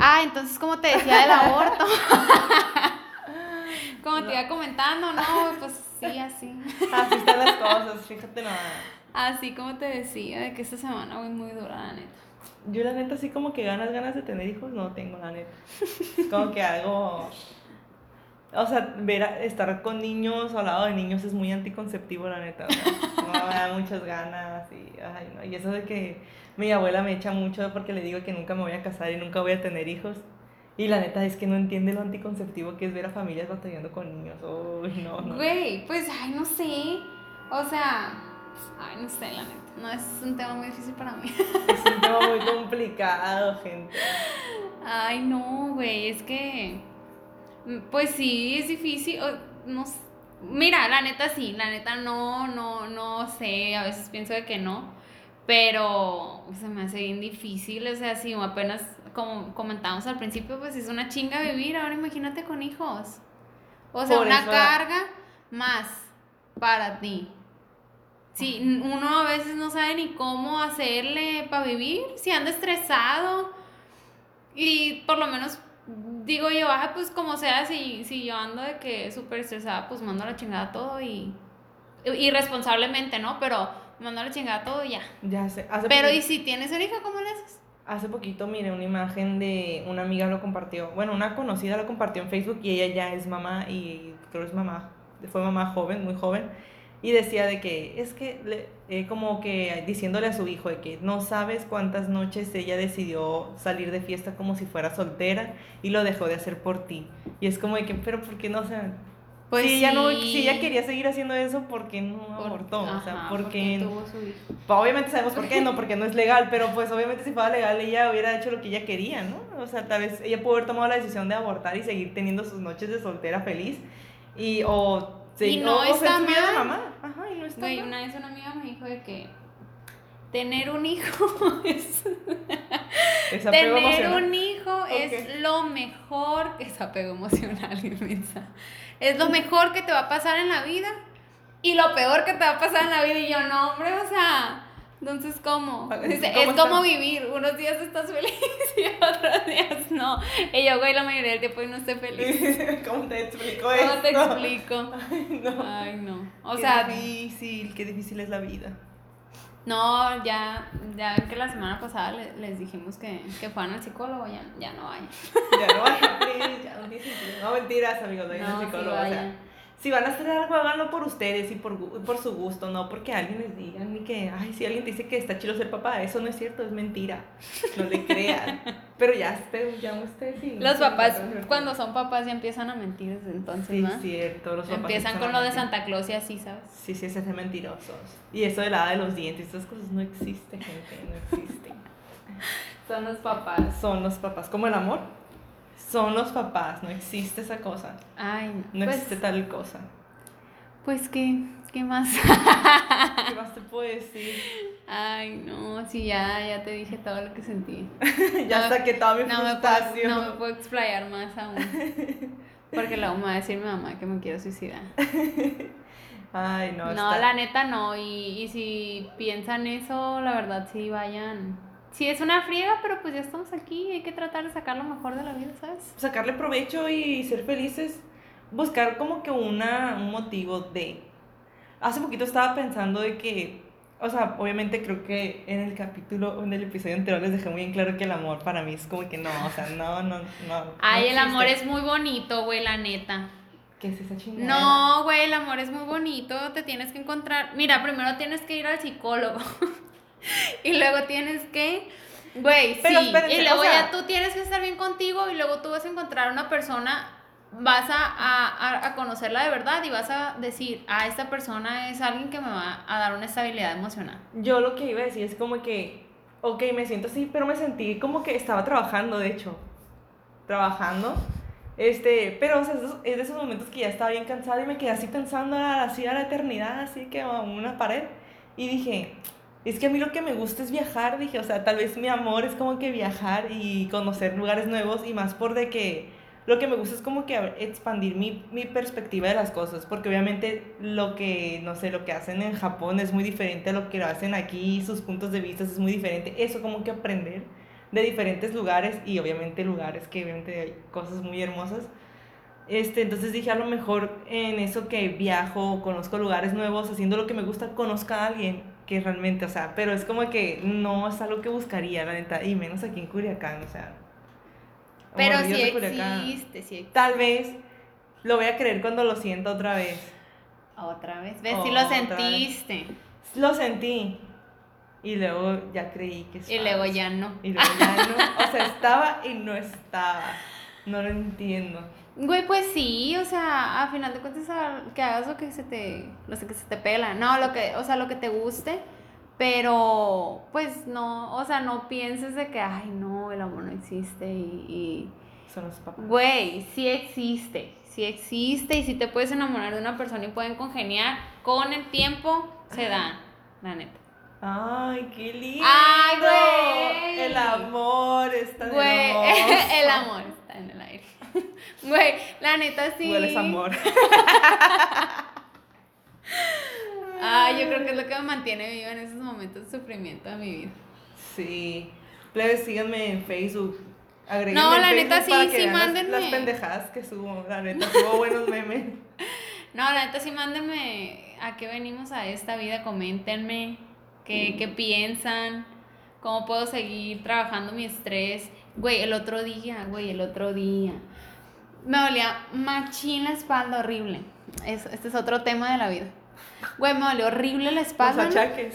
Speaker 2: Ah, entonces como te decía del aborto. [LAUGHS] como te iba comentando, no, pues sí, así.
Speaker 1: Así están las cosas, fíjate nada.
Speaker 2: Así como te decía, de que esta semana voy muy dura, la neta.
Speaker 1: Yo la neta así como que ganas, ganas de tener hijos, no tengo la neta. Como que algo... O sea, ver a- estar con niños o al lado de niños es muy anticonceptivo, la neta. o sea, no me da muchas ganas y, ay, no. y eso de que mi abuela me echa mucho porque le digo que nunca me voy a casar y nunca voy a tener hijos. Y la neta es que no entiende lo anticonceptivo que es ver a familias batallando con niños. Uy, no, no.
Speaker 2: Güey, pues, ay, no sé. O sea, ay, no sé, la neta. No, es un tema muy difícil para mí. [LAUGHS]
Speaker 1: Es un tema muy [LAUGHS] complicado, gente.
Speaker 2: Ay, no, güey, es que. Pues sí, es difícil. o, no Mira, la neta sí, la neta no, no, no sé. A veces pienso de que no. Pero se me hace bien difícil. O sea, si apenas, como comentábamos al principio, pues es una chinga vivir. Ahora imagínate con hijos. O sea,
Speaker 1: Por
Speaker 2: una
Speaker 1: eso-
Speaker 2: carga más para ti. Sí, n- uno a veces no sabe ni cómo hacerle para vivir, si anda estresado. Y por lo menos digo yo, ah, pues como sea, si, si yo ando de que súper estresada, pues mando la chingada todo y irresponsablemente, ¿no? Pero mando a la chingada todo y ya.
Speaker 1: Ya sé. Hace
Speaker 2: Pero
Speaker 1: poquito-
Speaker 2: ¿y si tienes un hijo, cómo le haces?
Speaker 1: Hace poquito miré una imagen de una amiga lo compartió, bueno, una conocida lo compartió en Facebook y ella ya es mamá y creo que es mamá, fue mamá joven, muy joven, y decía de que es que, le- eh, como que diciéndole a su hijo de que no sabes cuántas noches ella decidió salir de fiesta como si fuera soltera y lo dejó de hacer por ti. Y es como de que, pero ¿por qué no? O sea,
Speaker 2: Pues
Speaker 1: si, ella no,
Speaker 2: sí.
Speaker 1: si ella quería seguir haciendo eso, ¿por qué no
Speaker 2: Por-
Speaker 1: abortó? o sea,
Speaker 2: ajá,
Speaker 1: ¿por
Speaker 2: porque
Speaker 1: qué
Speaker 2: tuvo su hijo.
Speaker 1: pues, obviamente sabemos por qué, [LAUGHS] no porque no es legal, pero pues obviamente si fuera legal ella hubiera hecho lo que ella quería, ¿no? O sea, tal vez ella pudo haber tomado la decisión de abortar y seguir teniendo sus noches de soltera feliz y o,
Speaker 2: Y no
Speaker 1: o-
Speaker 2: está mal.
Speaker 1: mamá. Ajá, y no está
Speaker 2: Güey,
Speaker 1: mal.
Speaker 2: una vez una amiga me dijo de que tener un hijo [LAUGHS] es
Speaker 1: Es apego
Speaker 2: Tener
Speaker 1: emocional.
Speaker 2: un hijo es lo mejor, es apego emocional, [LAUGHS] inmensa. Es lo mejor que te va a pasar en la vida y lo peor que te va a pasar en la vida. Y yo, no, hombre, o sea, entonces, ¿cómo? Dice,
Speaker 1: ¿cómo
Speaker 2: es como vivir. Unos días estás [LAUGHS] feliz y otros días no. Y yo, güey, la mayoría del tiempo no estoy feliz. [LAUGHS]
Speaker 1: ¿Cómo te explico esto?
Speaker 2: ¿Cómo te explico? [LAUGHS]
Speaker 1: Ay, no.
Speaker 2: Ay, no. O
Speaker 1: Qué
Speaker 2: sea,
Speaker 1: difícil, qué difícil es la vida.
Speaker 2: No, ya, ya que la semana pasada le- les, dijimos que, que fueran al psicólogo, ya, ya no vayan. [LAUGHS]
Speaker 1: Ya no vayan, please, ya no. No, mentiras, amigos, vayan
Speaker 2: No,
Speaker 1: al
Speaker 2: sí
Speaker 1: psicólogo. o sea,
Speaker 2: vayan.
Speaker 1: Si van a hacer algo, háganlo por ustedes y por, por su gusto, no porque alguien les diga ni que, ay, si alguien te dice que está chido ser papá, eso no es cierto, es mentira. No le crean. [LAUGHS] Pero ya, ya ustedes sí.
Speaker 2: Los
Speaker 1: sí,
Speaker 2: papás,
Speaker 1: sí, sí.
Speaker 2: cuando son papás, ya empiezan a mentir desde entonces,
Speaker 1: Sí,
Speaker 2: ¿no?
Speaker 1: es cierto, los papás
Speaker 2: Empiezan con lo de. Santa Claus y así, ¿sabes?
Speaker 1: Sí, sí, se hacen mentirosos. Y eso de la de los dientes, esas cosas no existen, gente, no existen. [LAUGHS]
Speaker 2: Son los papás.
Speaker 1: Son los papás, como el amor. Son los papás, no existe esa cosa.
Speaker 2: Ay,
Speaker 1: No
Speaker 2: pues,
Speaker 1: existe tal cosa.
Speaker 2: pues ¿qué, qué más?
Speaker 1: ¿Qué más te puedo decir?
Speaker 2: Ay, no, sí, ya, ya te dije todo lo que sentí. [LAUGHS]
Speaker 1: ya
Speaker 2: No,
Speaker 1: saqué toda mi
Speaker 2: No me, puedo, no me puedo explayar más aún. Porque luego me va a decir mi mamá que me quiero suicidar.
Speaker 1: Ay, no,
Speaker 2: No,
Speaker 1: está-
Speaker 2: la neta no. Y, y si piensan eso, la verdad sí vayan. Sí, es una friega, pero pues ya estamos aquí. Hay que tratar de sacar lo mejor de la vida, ¿sabes?
Speaker 1: Sacarle provecho y ser felices. Buscar como que una, un motivo de... Hace poquito estaba pensando de que, o sea, obviamente creo que en el capítulo, en el episodio anterior les dejé muy en claro que el amor para mí es como que no, o sea, no, no, no.
Speaker 2: Ay,
Speaker 1: no
Speaker 2: el amor es muy bonito, güey, la neta.
Speaker 1: ¿Qué es esa chingada?
Speaker 2: No, güey, el amor es muy bonito. Te tienes que encontrar. Mira, primero tienes que ir al psicólogo. [LAUGHS] [LAUGHS] y luego tienes que. Güey,
Speaker 1: Pero
Speaker 2: sí.
Speaker 1: espérense,
Speaker 2: y luego
Speaker 1: o sea-
Speaker 2: ya tú tienes que estar bien contigo y luego tú vas a encontrar una persona. Vas a, a, a- conocerla de verdad y vas a decir, ah, esta persona es alguien que me va a dar una estabilidad emocional.
Speaker 1: Yo lo que iba a decir es como que, ok, me siento así, pero me sentí como que estaba trabajando, de hecho. Trabajando. Este, pero o sea, es de- es de esos momentos que ya estaba bien cansada y me quedé así pensando así a la eternidad, así que a una pared. Y dije, es que a mí lo que me gusta es viajar, dije, o sea, tal vez mi amor es como que viajar y conocer lugares nuevos y más por de que lo que me gusta es como que expandir mi, mi, perspectiva de las cosas, porque obviamente lo que, no sé, lo que hacen en Japón es muy diferente a lo que lo hacen aquí, sus puntos de vista es muy diferente, eso como que aprender de diferentes lugares y obviamente lugares que obviamente hay cosas muy hermosas. Este, entonces dije, a lo mejor en eso que viajo, conozco lugares nuevos, haciendo lo que me gusta, conozca a alguien que realmente, o sea, pero es como que no es algo que buscaría, la neta, y menos aquí en Culiacán, o sea,
Speaker 2: pero sí existe, sí existe.
Speaker 1: Tal vez lo voy a creer cuando lo sienta otra vez.
Speaker 2: Otra vez. ¿Ves? si lo sentiste.
Speaker 1: Lo sentí. Y luego ya creí que
Speaker 2: estaba. Y luego ya no.
Speaker 1: Y luego ya no. O sea, [LAUGHS] estaba y no estaba. No lo entiendo.
Speaker 2: Güey, pues sí, o sea, a final de cuentas que hagas lo que se te, lo que se te pela, no, lo que, o sea, lo que te guste, pero, pues no, o sea, no pienses de que, ay, no, el amor no existe y...
Speaker 1: Son los papás.
Speaker 2: Güey, sí existe, sí existe y si te puedes enamorar de una persona y pueden congeniar, con el tiempo se dan, la neta.
Speaker 1: Ay, qué lindo.
Speaker 2: Ay, güey.
Speaker 1: El amor está en
Speaker 2: Güey, [LAUGHS] el amor está en el aire. Güey, la neta sí.
Speaker 1: Hueles amor. [LAUGHS]
Speaker 2: Ah, yo creo que es lo que me mantiene viva en esos momentos de sufrimiento de mi vida.
Speaker 1: Sí. Plebes, síganme en Facebook. Agréguenme
Speaker 2: no,
Speaker 1: la
Speaker 2: neta sí, sí, mándenme.
Speaker 1: Las, pendejadas que subo, la neta, subo buenos memes. [LAUGHS]
Speaker 2: No, la neta sí, mándenme a qué venimos a esta vida, coméntenme qué, qué piensan, cómo puedo seguir trabajando mi estrés. Güey, el otro día, güey, el otro día. Me dolía machín la espalda horrible. este es otro tema de la vida. Güey, me dolió horrible la espalda.
Speaker 1: Los achaques.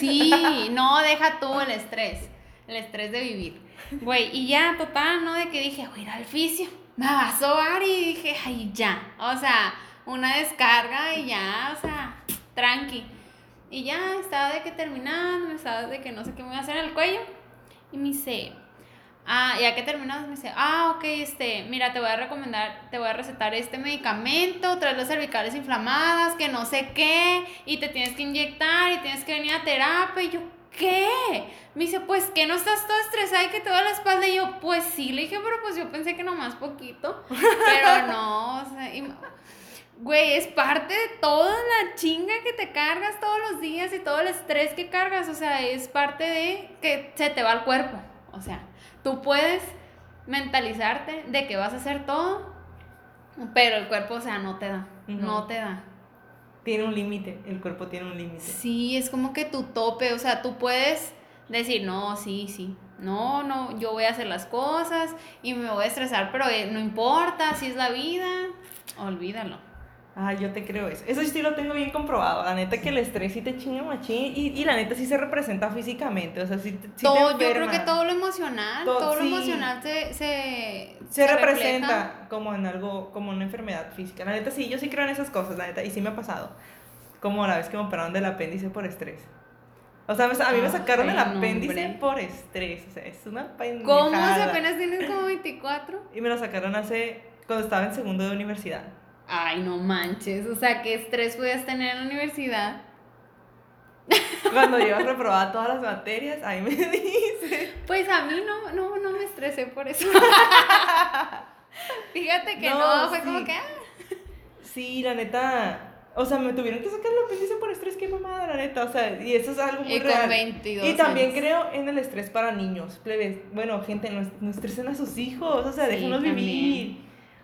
Speaker 2: Sí, no, deja tú el estrés. El estrés de vivir. Güey, y ya, total, ¿no? De que dije, voy a ir al fisio. Me va a sobar y dije, ay, ya. O sea, una descarga y ya, o sea, tranqui. Y ya estaba de que terminando, estaba de que no sé qué me voy a hacer en el cuello. Y me dice, Ah, ya que terminamos, me dice, ah, ok, este, mira, te voy a recomendar, te voy a recetar este medicamento, traes las cervicales inflamadas, que no sé qué, y te tienes que inyectar y tienes que venir a terapia. Y yo, ¿qué? Me dice, pues que no estás toda estresada y que te va la espalda. Y yo, pues sí, le dije, pero pues yo pensé que nomás poquito. Pero [LAUGHS] no, o sea, güey, es parte de toda la chinga que te cargas todos los días y todo el estrés que cargas. O sea, es parte de que se te va el cuerpo. O sea, Tú puedes mentalizarte de que vas a hacer todo, pero el cuerpo, o sea, no te da, no te da.
Speaker 1: Tiene un límite, el cuerpo tiene un límite.
Speaker 2: Sí, es como que tu tope, o sea, tú puedes decir, no, sí, sí, no, no, yo voy a hacer las cosas y me voy a estresar, pero eh, no importa, si es la vida, olvídalo.
Speaker 1: Ah, yo te creo eso. Eso sí lo tengo bien comprobado. La neta que el estrés sí te chinga machín y, y la neta sí se representa físicamente. O sea, sí,
Speaker 2: todo, Yo creo que todo lo emocional, todo, lo emocional se, se,
Speaker 1: se, representa como en algo, como una enfermedad física. La neta sí, yo sí creo en esas cosas, la neta, y sí me ha pasado. Como la vez que me operaron del apéndice por estrés. O sea, a mí me sacaron el apéndice por estrés. O sea, es una pendejada.
Speaker 2: ¿Cómo? Si apenas tienes como 24.
Speaker 1: Y me lo sacaron hace, cuando estaba en segundo de universidad.
Speaker 2: Ay, no manches. O sea, ¿qué estrés podías tener en la universidad?
Speaker 1: Cuando yo reprobaba todas las materias, ahí me [LAUGHS] dice.
Speaker 2: Pues a mí no, no, no me estresé por eso. [LAUGHS] Fíjate que no, fue como que. Ah.
Speaker 1: Sí, la neta. O sea, me tuvieron que sacar el apéndice por estrés, qué mamada, la neta. O sea, y eso es algo muy y real. 22 y también creo en el estrés para niños. Plebes. Bueno, gente, no, estresen a sus hijos. O sea, déjenlos vivir.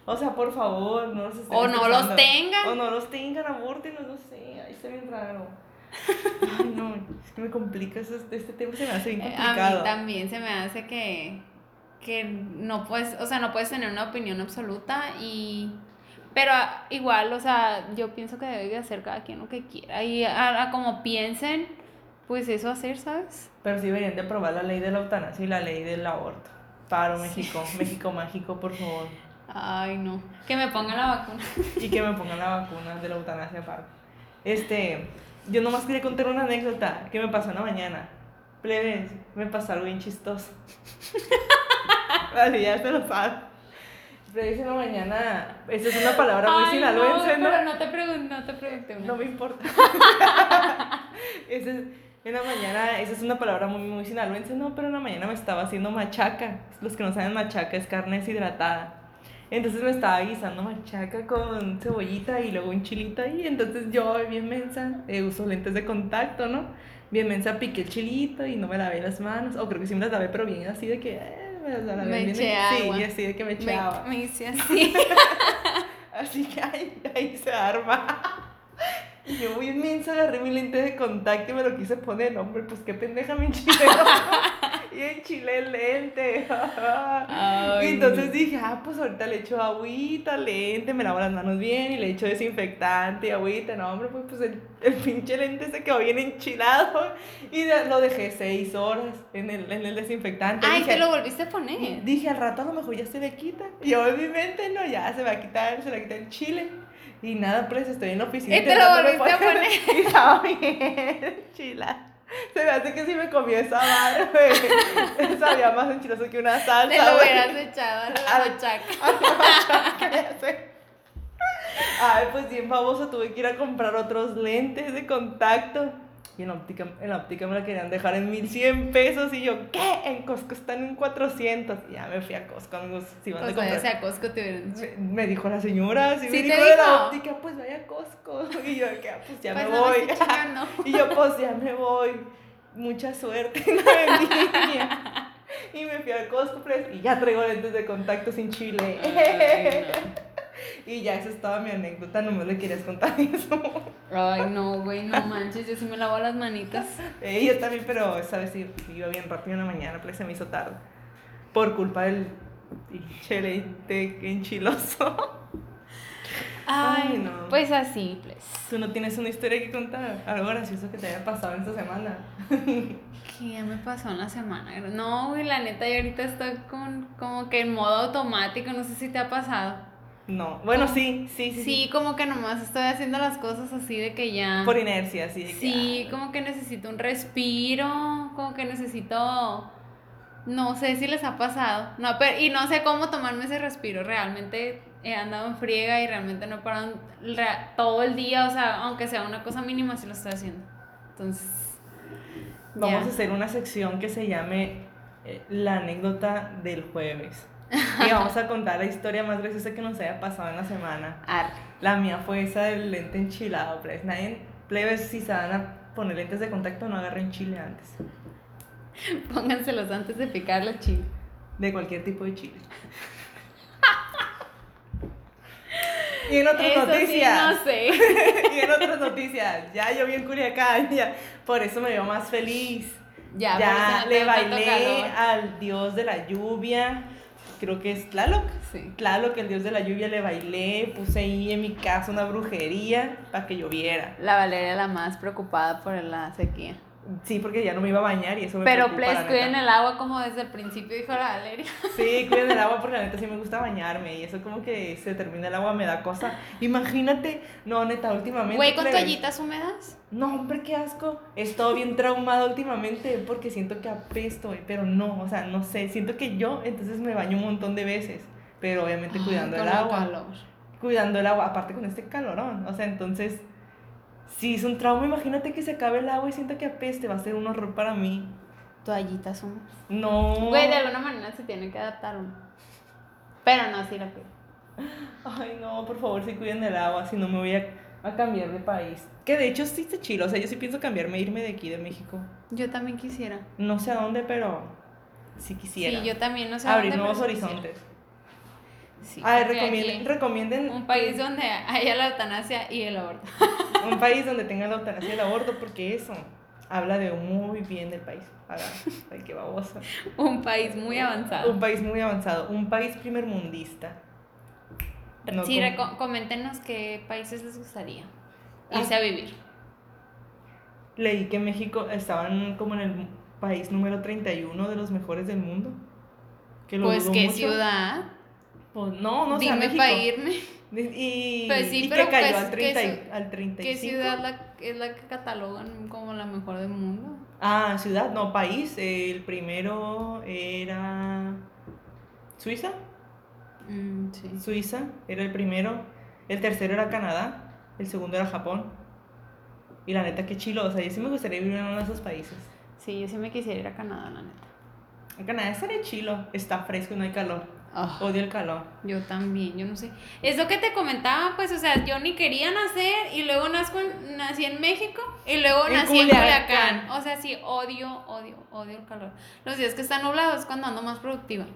Speaker 1: O sea, por favor, no los
Speaker 2: O no los tengan.
Speaker 1: O no los tengan, abórtenos, no sé. Ahí está bien raro. Ay, no, es que me complica. Este, este tema se me hace bien complicado.
Speaker 2: A mí también se me hace que, que no puedes, o sea, no puedes tener una opinión absoluta y... Pero igual, o sea, yo pienso que debe de hacer cada quien lo que quiera y a, como piensen, pues eso hacer, ¿sabes?
Speaker 1: Pero sí deberían de aprobar la ley de la eutanasia y la ley del aborto. Paro México, México mágico, por favor.
Speaker 2: Ay, no. Que me pongan la vacuna.
Speaker 1: y que me pongan la vacuna de la eutanasia aparte. Este, yo nomás quería contar una anécdota que me pasó en la mañana. Plebes, me pasó algo bien chistoso. [LAUGHS] vale, ya se lo sabes. Plebes en la mañana, esa es una palabra muy sinaloense,
Speaker 2: no, Pero no te pregunté, no te pregunté.
Speaker 1: No me importa. [LAUGHS] Ese En la mañana, esa es una palabra muy, muy sinaloense, no, pero en la mañana me estaba haciendo machaca. Los que no saben machaca es carne deshidratada. Entonces me estaba guisando machaca con cebollita y luego un chilito ahí. Entonces yo, bien mensa, eh, uso lentes de contacto, ¿no? Bien mensa, piqué el chilito y no me lavé las manos. O creo que sí me las lavé, pero bien así de que... Eh, me las lavé
Speaker 2: Me
Speaker 1: bien.
Speaker 2: eché agua.
Speaker 1: Sí, así de que me eché
Speaker 2: Me,
Speaker 1: agua.
Speaker 2: me hice así. [LAUGHS]
Speaker 1: Así que ahí, ahí se arma. Y yo muy inmensa agarré mi lente de contacto y me lo quise poner, hombre, pues qué pendeja me enchilé. [LAUGHS] [LAUGHS] y enchilé el lente. [LAUGHS]
Speaker 2: Ay,
Speaker 1: y entonces dije, ah, pues ahorita le echo agüita, lente, me lavo las manos bien y le echo desinfectante y agüita. No, hombre, pues, pues el, el pinche lente se quedó bien enchilado y lo dejé seis horas en el, en el desinfectante.
Speaker 2: Ay,
Speaker 1: Dije,
Speaker 2: te lo volviste a poner.
Speaker 1: Dije, al rato a lo mejor ya se le quita. Y yo en mi mente, no, ya se va a quitar, se le quita el chile. Y nada, pues estoy en la oficina.
Speaker 2: Y te lo volviste a [LAUGHS] poner.
Speaker 1: Y estaba bien chila. [LAUGHS] Se me hace que si me comí esa madre, güey. [LAUGHS] Sabía más enchiloso que una salsa,
Speaker 2: Te lo hubieras echado a la [LAUGHS]
Speaker 1: sé. Ay, pues bien baboso, tuve que ir a comprar otros lentes de contacto. Y en la óptica, en la óptica me la querían dejar en 1100 pesos. Y yo, ¿qué? En Costco están en 400. Y ya me fui a Costco, amigos. Si van
Speaker 2: Pues
Speaker 1: a comprar.
Speaker 2: a Costco te hubieran dicho.
Speaker 1: Me, me dijo la señora, sí,
Speaker 2: ¿Sí
Speaker 1: me
Speaker 2: te
Speaker 1: dijo de la
Speaker 2: dijo?
Speaker 1: óptica, pues vaya a Costco. [LAUGHS] Y yo, que, ah, pues ya
Speaker 2: Pues
Speaker 1: me
Speaker 2: no
Speaker 1: voy. [LAUGHS] y yo, pues ya me voy. Mucha suerte. [LAUGHS] Y me fui a Costco Press y ya traigo lentes de contacto sin chile.
Speaker 2: Ay,
Speaker 1: Y ya esa es toda mi anécdota, nomás le querías contar [LAUGHS] eso.
Speaker 2: Ay, no, güey, no manches, yo sí me lavo las manitas.
Speaker 1: Eh, yo también, pero esa vez sí, iba bien rápido en la mañana, pues se me hizo tarde. Por culpa del pinche lente enchiloso. [LAUGHS]
Speaker 2: Ay,
Speaker 1: Ay, no.
Speaker 2: Pues así, pues.
Speaker 1: ¿Tú no tienes una historia que contar? Algo gracioso que te haya pasado en esta semana. [LAUGHS]
Speaker 2: ¿Qué me pasó en la semana? No, güey, la neta, yo ahorita estoy con, como que en modo automático, no sé si te ha pasado.
Speaker 1: No, bueno, sí, sí, sí.
Speaker 2: Sí, como que nomás estoy haciendo las cosas así de que ya...
Speaker 1: Por inercia, sí. de que,
Speaker 2: Sí,
Speaker 1: ah,
Speaker 2: como que necesito un respiro, como que necesito... No sé si les ha pasado. No, pero, y no sé cómo tomarme ese respiro. Realmente he andado en friega y realmente no he parado todo el día. O sea, aunque sea una cosa mínima, sí lo estoy haciendo. Entonces.
Speaker 1: Vamos
Speaker 2: ya.
Speaker 1: a hacer una sección que se llame eh, La anécdota del jueves. Y [LAUGHS] vamos a contar la historia más graciosa que nos haya pasado en la semana.
Speaker 2: Arre.
Speaker 1: La mía fue esa del lente enchilado, plebes. Nadie, plebes, si se van a poner lentes de contacto, no agarren chile antes. [LAUGHS]
Speaker 2: Pónganselos antes de picar la chile.
Speaker 1: De cualquier tipo de chile. [LAUGHS] y en otras
Speaker 2: Eso sí,
Speaker 1: noticias.
Speaker 2: no sé.
Speaker 1: y en otras noticias. Ya llovió en Culiacán, ya. Por eso me veo más feliz.
Speaker 2: Ya,
Speaker 1: Ya, le bailé al dios de la lluvia. Creo que es Tlaloc.
Speaker 2: Sí.
Speaker 1: Tlaloc, el dios de la lluvia, le bailé. Puse ahí en mi casa una brujería para que lloviera.
Speaker 2: La Valeria la más preocupada por la sequía.
Speaker 1: Sí, porque ya no me iba a bañar y eso me
Speaker 2: Pero
Speaker 1: preocupa,
Speaker 2: please, cuiden el agua como desde el principio dijo la Valeria. [LAUGHS]
Speaker 1: Sí, cuiden el agua porque la neta sí me gusta bañarme y eso como que se termina el agua me da cosa. Imagínate, no, neta, últimamente.
Speaker 2: Güey, con toallitas húmedas.
Speaker 1: No, hombre, qué asco. He estado bien traumada últimamente porque siento que apesto, pero no, o sea, no sé, siento que yo entonces me baño un montón de veces, pero obviamente
Speaker 2: Ay,
Speaker 1: cuidando el agua.
Speaker 2: calor.
Speaker 1: Cuidando el agua, aparte con este calorón, o sea, entonces, si es un trauma, imagínate que se acabe el agua y siento que apeste, va a ser un horror para mí.
Speaker 2: Toallitas húmedas.
Speaker 1: No.
Speaker 2: Güey, de alguna manera se tiene que adaptar uno. Pero no, sí la pido.
Speaker 1: Ay, no, por favor, sí cuiden el agua, si no me voy a, a cambiar de país. Que de hecho sí está chido, o sea, yo sí pienso cambiarme, irme de aquí, de México.
Speaker 2: Yo también quisiera.
Speaker 1: No sé a dónde, pero sí quisiera.
Speaker 2: Sí, yo también, no sé.
Speaker 1: Abrir
Speaker 2: dónde,
Speaker 1: nuevos
Speaker 2: pero sí
Speaker 1: horizontes.
Speaker 2: quisiera. Sí,
Speaker 1: Ay, recomienden, recomienden
Speaker 2: Un país donde haya la eutanasia y el aborto. [LAUGHS]
Speaker 1: un país donde tengan la eutanasia el aborto, porque eso habla de muy bien del país. Ay, qué babosa.
Speaker 2: Un país muy avanzado.
Speaker 1: Un país muy avanzado, un país primermundista. No
Speaker 2: sí, reco- coméntenos qué países les gustaría
Speaker 1: Ah.
Speaker 2: irse a vivir.
Speaker 1: Leí que México estaban como en el país número 31 de los mejores del mundo. Que lo
Speaker 2: Pues qué
Speaker 1: mucho.
Speaker 2: ciudad.
Speaker 1: Pues no, no sé,
Speaker 2: Dime para irme.
Speaker 1: Y,
Speaker 2: Pues sí,
Speaker 1: y
Speaker 2: pero
Speaker 1: que cayó
Speaker 2: pues,
Speaker 1: al,
Speaker 2: ¿qué
Speaker 1: 30, y-
Speaker 2: ciu-
Speaker 1: al 35.
Speaker 2: ¿Qué ciudad la- es la que catalogan como la mejor del mundo?
Speaker 1: Ah, ciudad, no, país. El primero era Suiza.
Speaker 2: Mm, sí.
Speaker 1: Suiza era el primero. El tercero era Canadá. El segundo era Japón. Y la neta, qué chilo. O sea, yo sí me gustaría vivir en uno de esos países.
Speaker 2: Sí, yo sí me quisiera ir a Canadá, la neta.
Speaker 1: En Canadá estaría chilo. Está fresco y no hay calor.
Speaker 2: Ah,
Speaker 1: Odio el calor.
Speaker 2: yo también, yo no sé. Es lo que te comentaba, pues, o sea, yo ni quería nacer y luego nazco nací en México y luego
Speaker 1: En
Speaker 2: nací en
Speaker 1: Culiacán.
Speaker 2: O sea, sí, odio, odio, odio el calor. Los días que están nublados es cuando ando más productiva.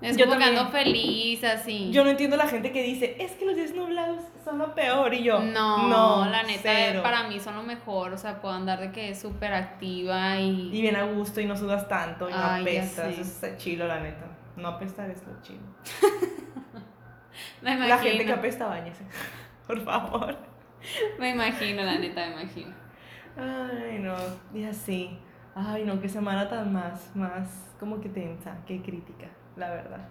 Speaker 2: Es
Speaker 1: Yo
Speaker 2: como que ando feliz, así.
Speaker 1: Yo no entiendo la gente que dice, es que los días nublados son lo peor. Y yo,
Speaker 2: No,
Speaker 1: no,
Speaker 2: la neta,
Speaker 1: cero.
Speaker 2: para mí son lo mejor. O sea, puedo andar de que es súper activa y.
Speaker 1: Y bien a gusto y no sudas tanto y no
Speaker 2: Ay,
Speaker 1: apestas. Eso está chilo, la neta. No apestar es lo chilo. [LAUGHS]
Speaker 2: me
Speaker 1: La gente que apesta, bañese. [LAUGHS] Por favor.
Speaker 2: Me imagino, la neta, me imagino.
Speaker 1: Ay, no. Y así. Ay, no, qué semana tan más, más como que tensa, qué crítica, la verdad.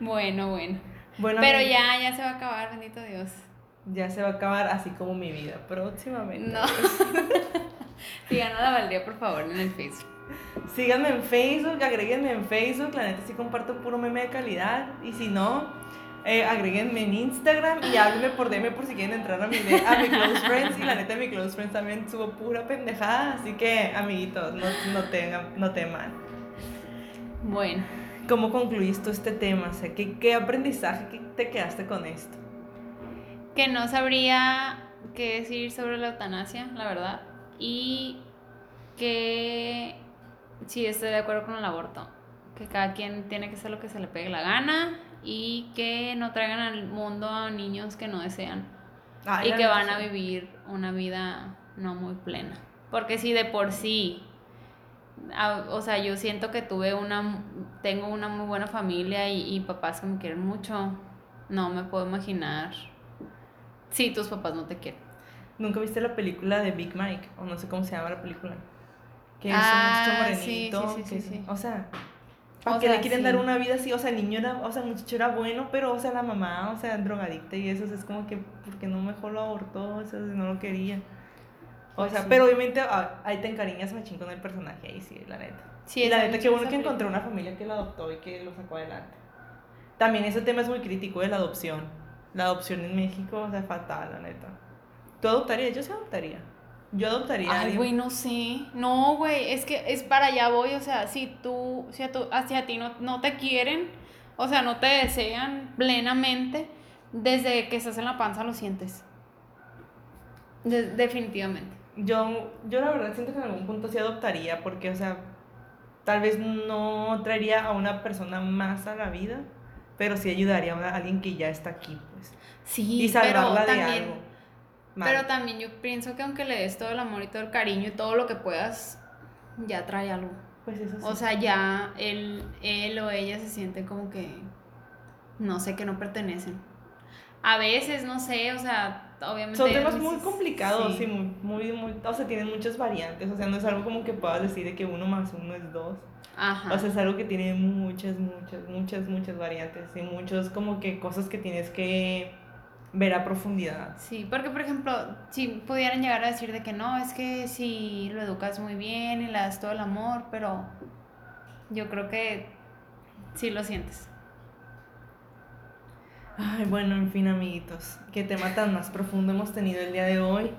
Speaker 2: Bueno, bueno.
Speaker 1: Bueno,
Speaker 2: Pero ya, ya se va a acabar, bendito Dios.
Speaker 1: ya se va a acabar así como mi vida próximamente.
Speaker 2: No. [LAUGHS] Sigan a la Valdría, por favor, en el Facebook.
Speaker 1: Síganme en Facebook, agréguenme en Facebook, la neta sí comparto puro meme de calidad. Y si no, eh, agréguenme en Instagram y háblenme por DM por si quieren entrar a mi, de- a mi Close Friends. Y la neta, mi Close Friends también subo pura pendejada. Así que, amiguitos, no, no, tengan, no teman.
Speaker 2: Bueno,
Speaker 1: ¿Cómo concluís tú este tema? O sea, ¿qué, qué aprendizaje qué te quedaste con esto?
Speaker 2: que no sabría qué decir sobre la eutanasia, la verdad. Y que sí estoy de acuerdo con el aborto. Que cada quien tiene que hacer lo que se le pegue la gana y que no traigan al mundo a niños que no desean. Y que van a
Speaker 1: sí.
Speaker 2: vivir una vida no muy plena. Porque si de por sí, a- o sea, yo siento que tuve una, tengo una muy buena familia y, y papás que me quieren mucho, no me puedo imaginar si tus papás no te quieren.
Speaker 1: ¿Nunca viste la película de Big Mike? O no sé cómo se llama la película. Que es
Speaker 2: Ah,
Speaker 1: un muchacho
Speaker 2: sí,
Speaker 1: morenito.
Speaker 2: sí, sí,
Speaker 1: que
Speaker 2: sí,
Speaker 1: es-
Speaker 2: sí.
Speaker 1: O sea, ¿para
Speaker 2: O
Speaker 1: qué
Speaker 2: sea,
Speaker 1: le quieren dar una vida así? O sea, el niño era, o sea, el muchacho era bueno, pero, o sea, la mamá, o sea, drogadicta y eso, o sea, es como que, ¿por qué no mejor lo abortó? O sea, no lo quería. O
Speaker 2: Pues
Speaker 1: sea,
Speaker 2: sí.
Speaker 1: pero obviamente ah, ahí te encariñas machín con el personaje, ahí sí, la neta.
Speaker 2: Sí,
Speaker 1: y la neta, qué bueno que encontró una familia que lo adoptó y que lo sacó adelante. También ese tema es muy crítico de la adopción. La adopción en México, o sea, fatal, la neta. ¿Tú adoptarías? Yo sí adoptaría. Yo adoptaría.
Speaker 2: Ay, güey, no sé. No, güey, es que es para allá voy. O sea, si tú, si a, tu, hacia ti no, no te quieren, o sea, no te desean plenamente, desde que estás en la panza lo sientes. De- definitivamente.
Speaker 1: Yo, yo la verdad siento que en algún punto sí adoptaría, porque, o sea, tal vez no traería a una persona más a la vida, pero sí ayudaría a una- alguien que ya está aquí, pues.
Speaker 2: Sí,
Speaker 1: y
Speaker 2: pero
Speaker 1: salvarla de
Speaker 2: también,
Speaker 1: algo. Mal.
Speaker 2: pero también yo pienso que aunque le des todo el amor y todo el cariño y todo lo que puedas, ya trae algo.
Speaker 1: Pues eso sí.
Speaker 2: O sea, ya él, él o ella se siente como que, no sé, que no pertenecen. A veces, no sé, o sea, obviamente...
Speaker 1: Son temas muy complicados
Speaker 2: sí.
Speaker 1: y muy, muy, muy, o sea, tienen muchas variantes, o sea, no es algo como que puedas decir de que uno más uno es dos.
Speaker 2: Ajá.
Speaker 1: O sea, es algo que tiene muchas, muchas, muchas, muchas variantes y muchos como que cosas que tienes que ver a profundidad.
Speaker 2: Sí, porque por ejemplo, si pudieran llegar a decir de que no, es que si lo educas muy bien y le das todo el amor, pero yo creo que sí lo sientes.
Speaker 1: Ay, bueno, en fin, amiguitos, qué tema tan más profundo hemos tenido el día de hoy.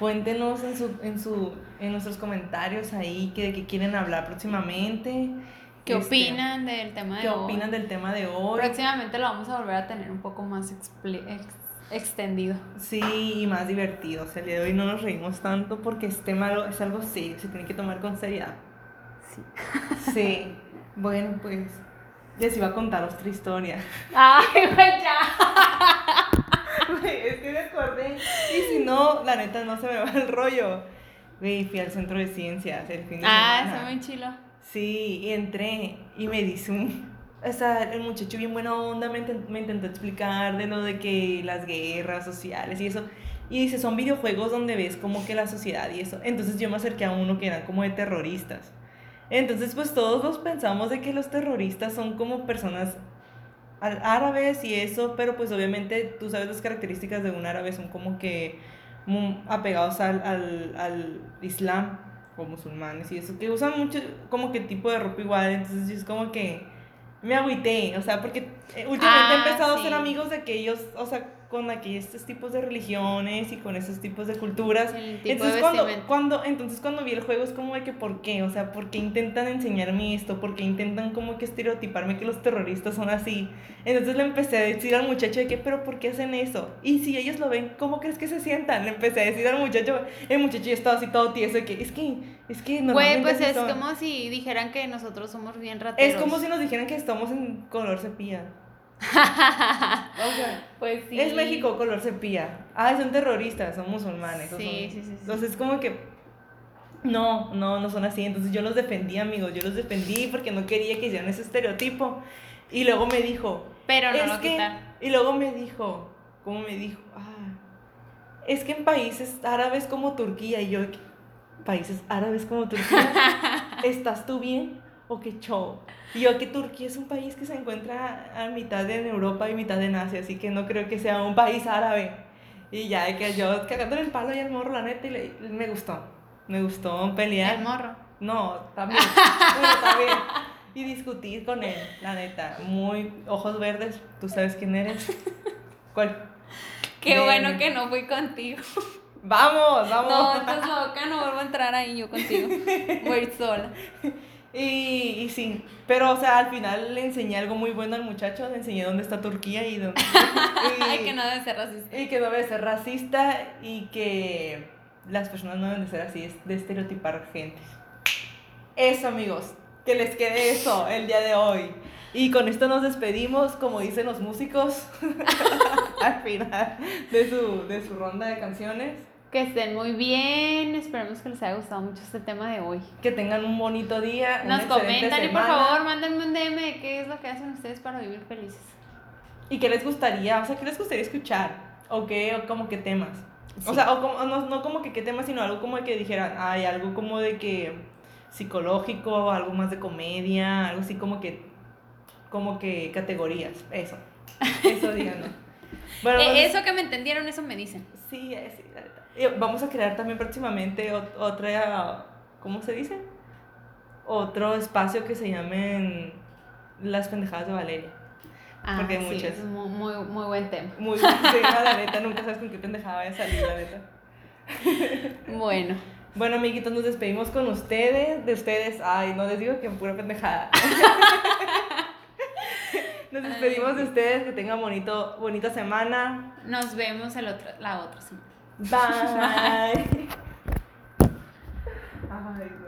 Speaker 1: Cuéntenos en su, en su, en nuestros comentarios ahí que de qué quieren hablar próximamente.
Speaker 2: ¿Qué
Speaker 1: Este,
Speaker 2: opinan del tema de
Speaker 1: ¿Qué
Speaker 2: hoy?
Speaker 1: opinan del tema de hoy?
Speaker 2: Próximamente lo vamos a volver a tener un poco más expli- ex- extendido.
Speaker 1: Sí, y más divertido. O sea, el día de hoy no nos reímos tanto porque este malo es algo serio, se tiene que tomar con seriedad.
Speaker 2: Sí. [LAUGHS]
Speaker 1: Sí, bueno, pues les iba a contar otra historia. [LAUGHS]
Speaker 2: Ay, güey, ya.
Speaker 1: Güey, [LAUGHS] es que me acordé. Y si no, la neta no se me va el rollo. Güey, fui al centro de ciencias el fin de
Speaker 2: Ah,
Speaker 1: semana.
Speaker 2: está muy chilo.
Speaker 1: Sí, y entré y me dice un... O sea, el muchacho bien buena onda me, me intentó explicar de lo de que las guerras sociales y eso. Y dice, son videojuegos donde ves como que la sociedad y eso. Entonces yo me acerqué a uno que eran como de terroristas. Entonces pues todos nos pensamos de que los terroristas son como personas árabes y eso, pero pues obviamente tú sabes las características de un árabe son como que apegados al, al, al islam o musulmanes y eso, que usan mucho como que tipo de ropa igual, entonces es como que me agüité, o sea, porque eh, últimamente he
Speaker 2: Ah,
Speaker 1: empezado a ser amigos de que ellos, o sea, con aquellos estos tipos de religiones y con esos tipos de culturas.
Speaker 2: Tipo
Speaker 1: Entonces
Speaker 2: de
Speaker 1: cuando, cuando, entonces cuando vi el juego es como de que ¿por qué? O sea, ¿por qué intentan enseñarme esto? ¿Por qué intentan como que estereotiparme que los terroristas son así? Entonces le empecé a decir al muchacho de que, pero ¿por qué hacen eso? Y si ellos lo ven, ¿cómo crees que se sientan? Le empecé a decir al muchacho, el muchacho ya estaba así todo tieso de que, es que, es que
Speaker 2: Güey,
Speaker 1: normalmente
Speaker 2: pues
Speaker 1: así
Speaker 2: es
Speaker 1: son".
Speaker 2: como si dijeran que nosotros somos bien rateros.
Speaker 1: Es como si nos dijeran que estamos en color sepia. [LAUGHS] O sea,
Speaker 2: Pues sí.
Speaker 1: es México color sepia. Ah, son terroristas, son musulmanes.
Speaker 2: Sí,
Speaker 1: son-
Speaker 2: sí, sí.
Speaker 1: Entonces, como que. No, no, no son así. Entonces, yo los defendí, amigos. Yo los defendí porque no quería que hicieran ese estereotipo. Y luego me dijo.
Speaker 2: Pero no
Speaker 1: es
Speaker 2: lo
Speaker 1: que.
Speaker 2: quitar.
Speaker 1: Y luego me dijo. ¿Cómo me dijo? Ah, es que en países árabes como Turquía. Y yo, países árabes como Turquía. [LAUGHS] ¿Estás tú bien? ¿O qué show? Y yo que Turquía es un país que se encuentra a mitad en Europa y mitad en Asia, así que no creo que sea un país árabe. Y ya, de que yo cagándole el palo y al morro, la neta, y le- me gustó. Me gustó pelear.
Speaker 2: El morro.
Speaker 1: No, también. [LAUGHS] Bueno, también. Y discutir con él, la neta. Muy ojos verdes, tú sabes quién eres. ¿Cuál?
Speaker 2: Qué bueno que no fui contigo.
Speaker 1: Vamos,
Speaker 2: No,
Speaker 1: vamos.
Speaker 2: estás loca, no vuelvo a entrar ahí yo contigo. Voy a ir sola. [LAUGHS]
Speaker 1: Y, y sí, pero o sea, al final le enseñé algo muy bueno al muchacho, le enseñé dónde está Turquía y dónde... [LAUGHS] y-
Speaker 2: que no debe ser racista.
Speaker 1: Y que no debe ser racista y que las personas no deben de ser así, es de estereotipar gente. Eso, amigos, que les quede eso el día de hoy. Y con esto nos despedimos, como dicen los músicos, [LAUGHS] al final de su, de su ronda de canciones.
Speaker 2: Que estén muy bien. Esperemos que les haya gustado mucho este tema de hoy.
Speaker 1: Que tengan un bonito día.
Speaker 2: Nos comentan y por favor mándenme un DM de qué es lo que hacen ustedes para vivir felices.
Speaker 1: ¿Y qué les gustaría? O sea, ¿qué les gustaría escuchar? ¿O qué? ¿O como qué temas? O sea, o como- no, no como que qué temas, sino algo como de que dijeran, hay algo como de que psicológico, algo más de comedia, algo así como que, como que categorías, eso. [LAUGHS] Eso díganos. Bueno,
Speaker 2: Eh,
Speaker 1: vamos-
Speaker 2: eso que me entendieron, eso me dicen.
Speaker 1: sí, sí, la neta. Vamos a crear también próximamente ot- otra, ¿cómo se dice? Otro espacio que se llamen Las pendejadas de Valeria.
Speaker 2: Ah,
Speaker 1: Porque hay
Speaker 2: sí,
Speaker 1: muchas.
Speaker 2: es muy, muy, muy buen tema.
Speaker 1: Muy sí, la neta, nunca sabes con qué pendejada vaya a salir, la neta. [LAUGHS]
Speaker 2: Bueno,
Speaker 1: Bueno, amiguitos, nos despedimos con ustedes, de ustedes, ay, no les digo que pura pendejada. [LAUGHS] Nos despedimos de ustedes, que tengan bonito, bonita semana.
Speaker 2: nos vemos el otro, la otra semana.
Speaker 1: Bye. Ay, [LAUGHS] no.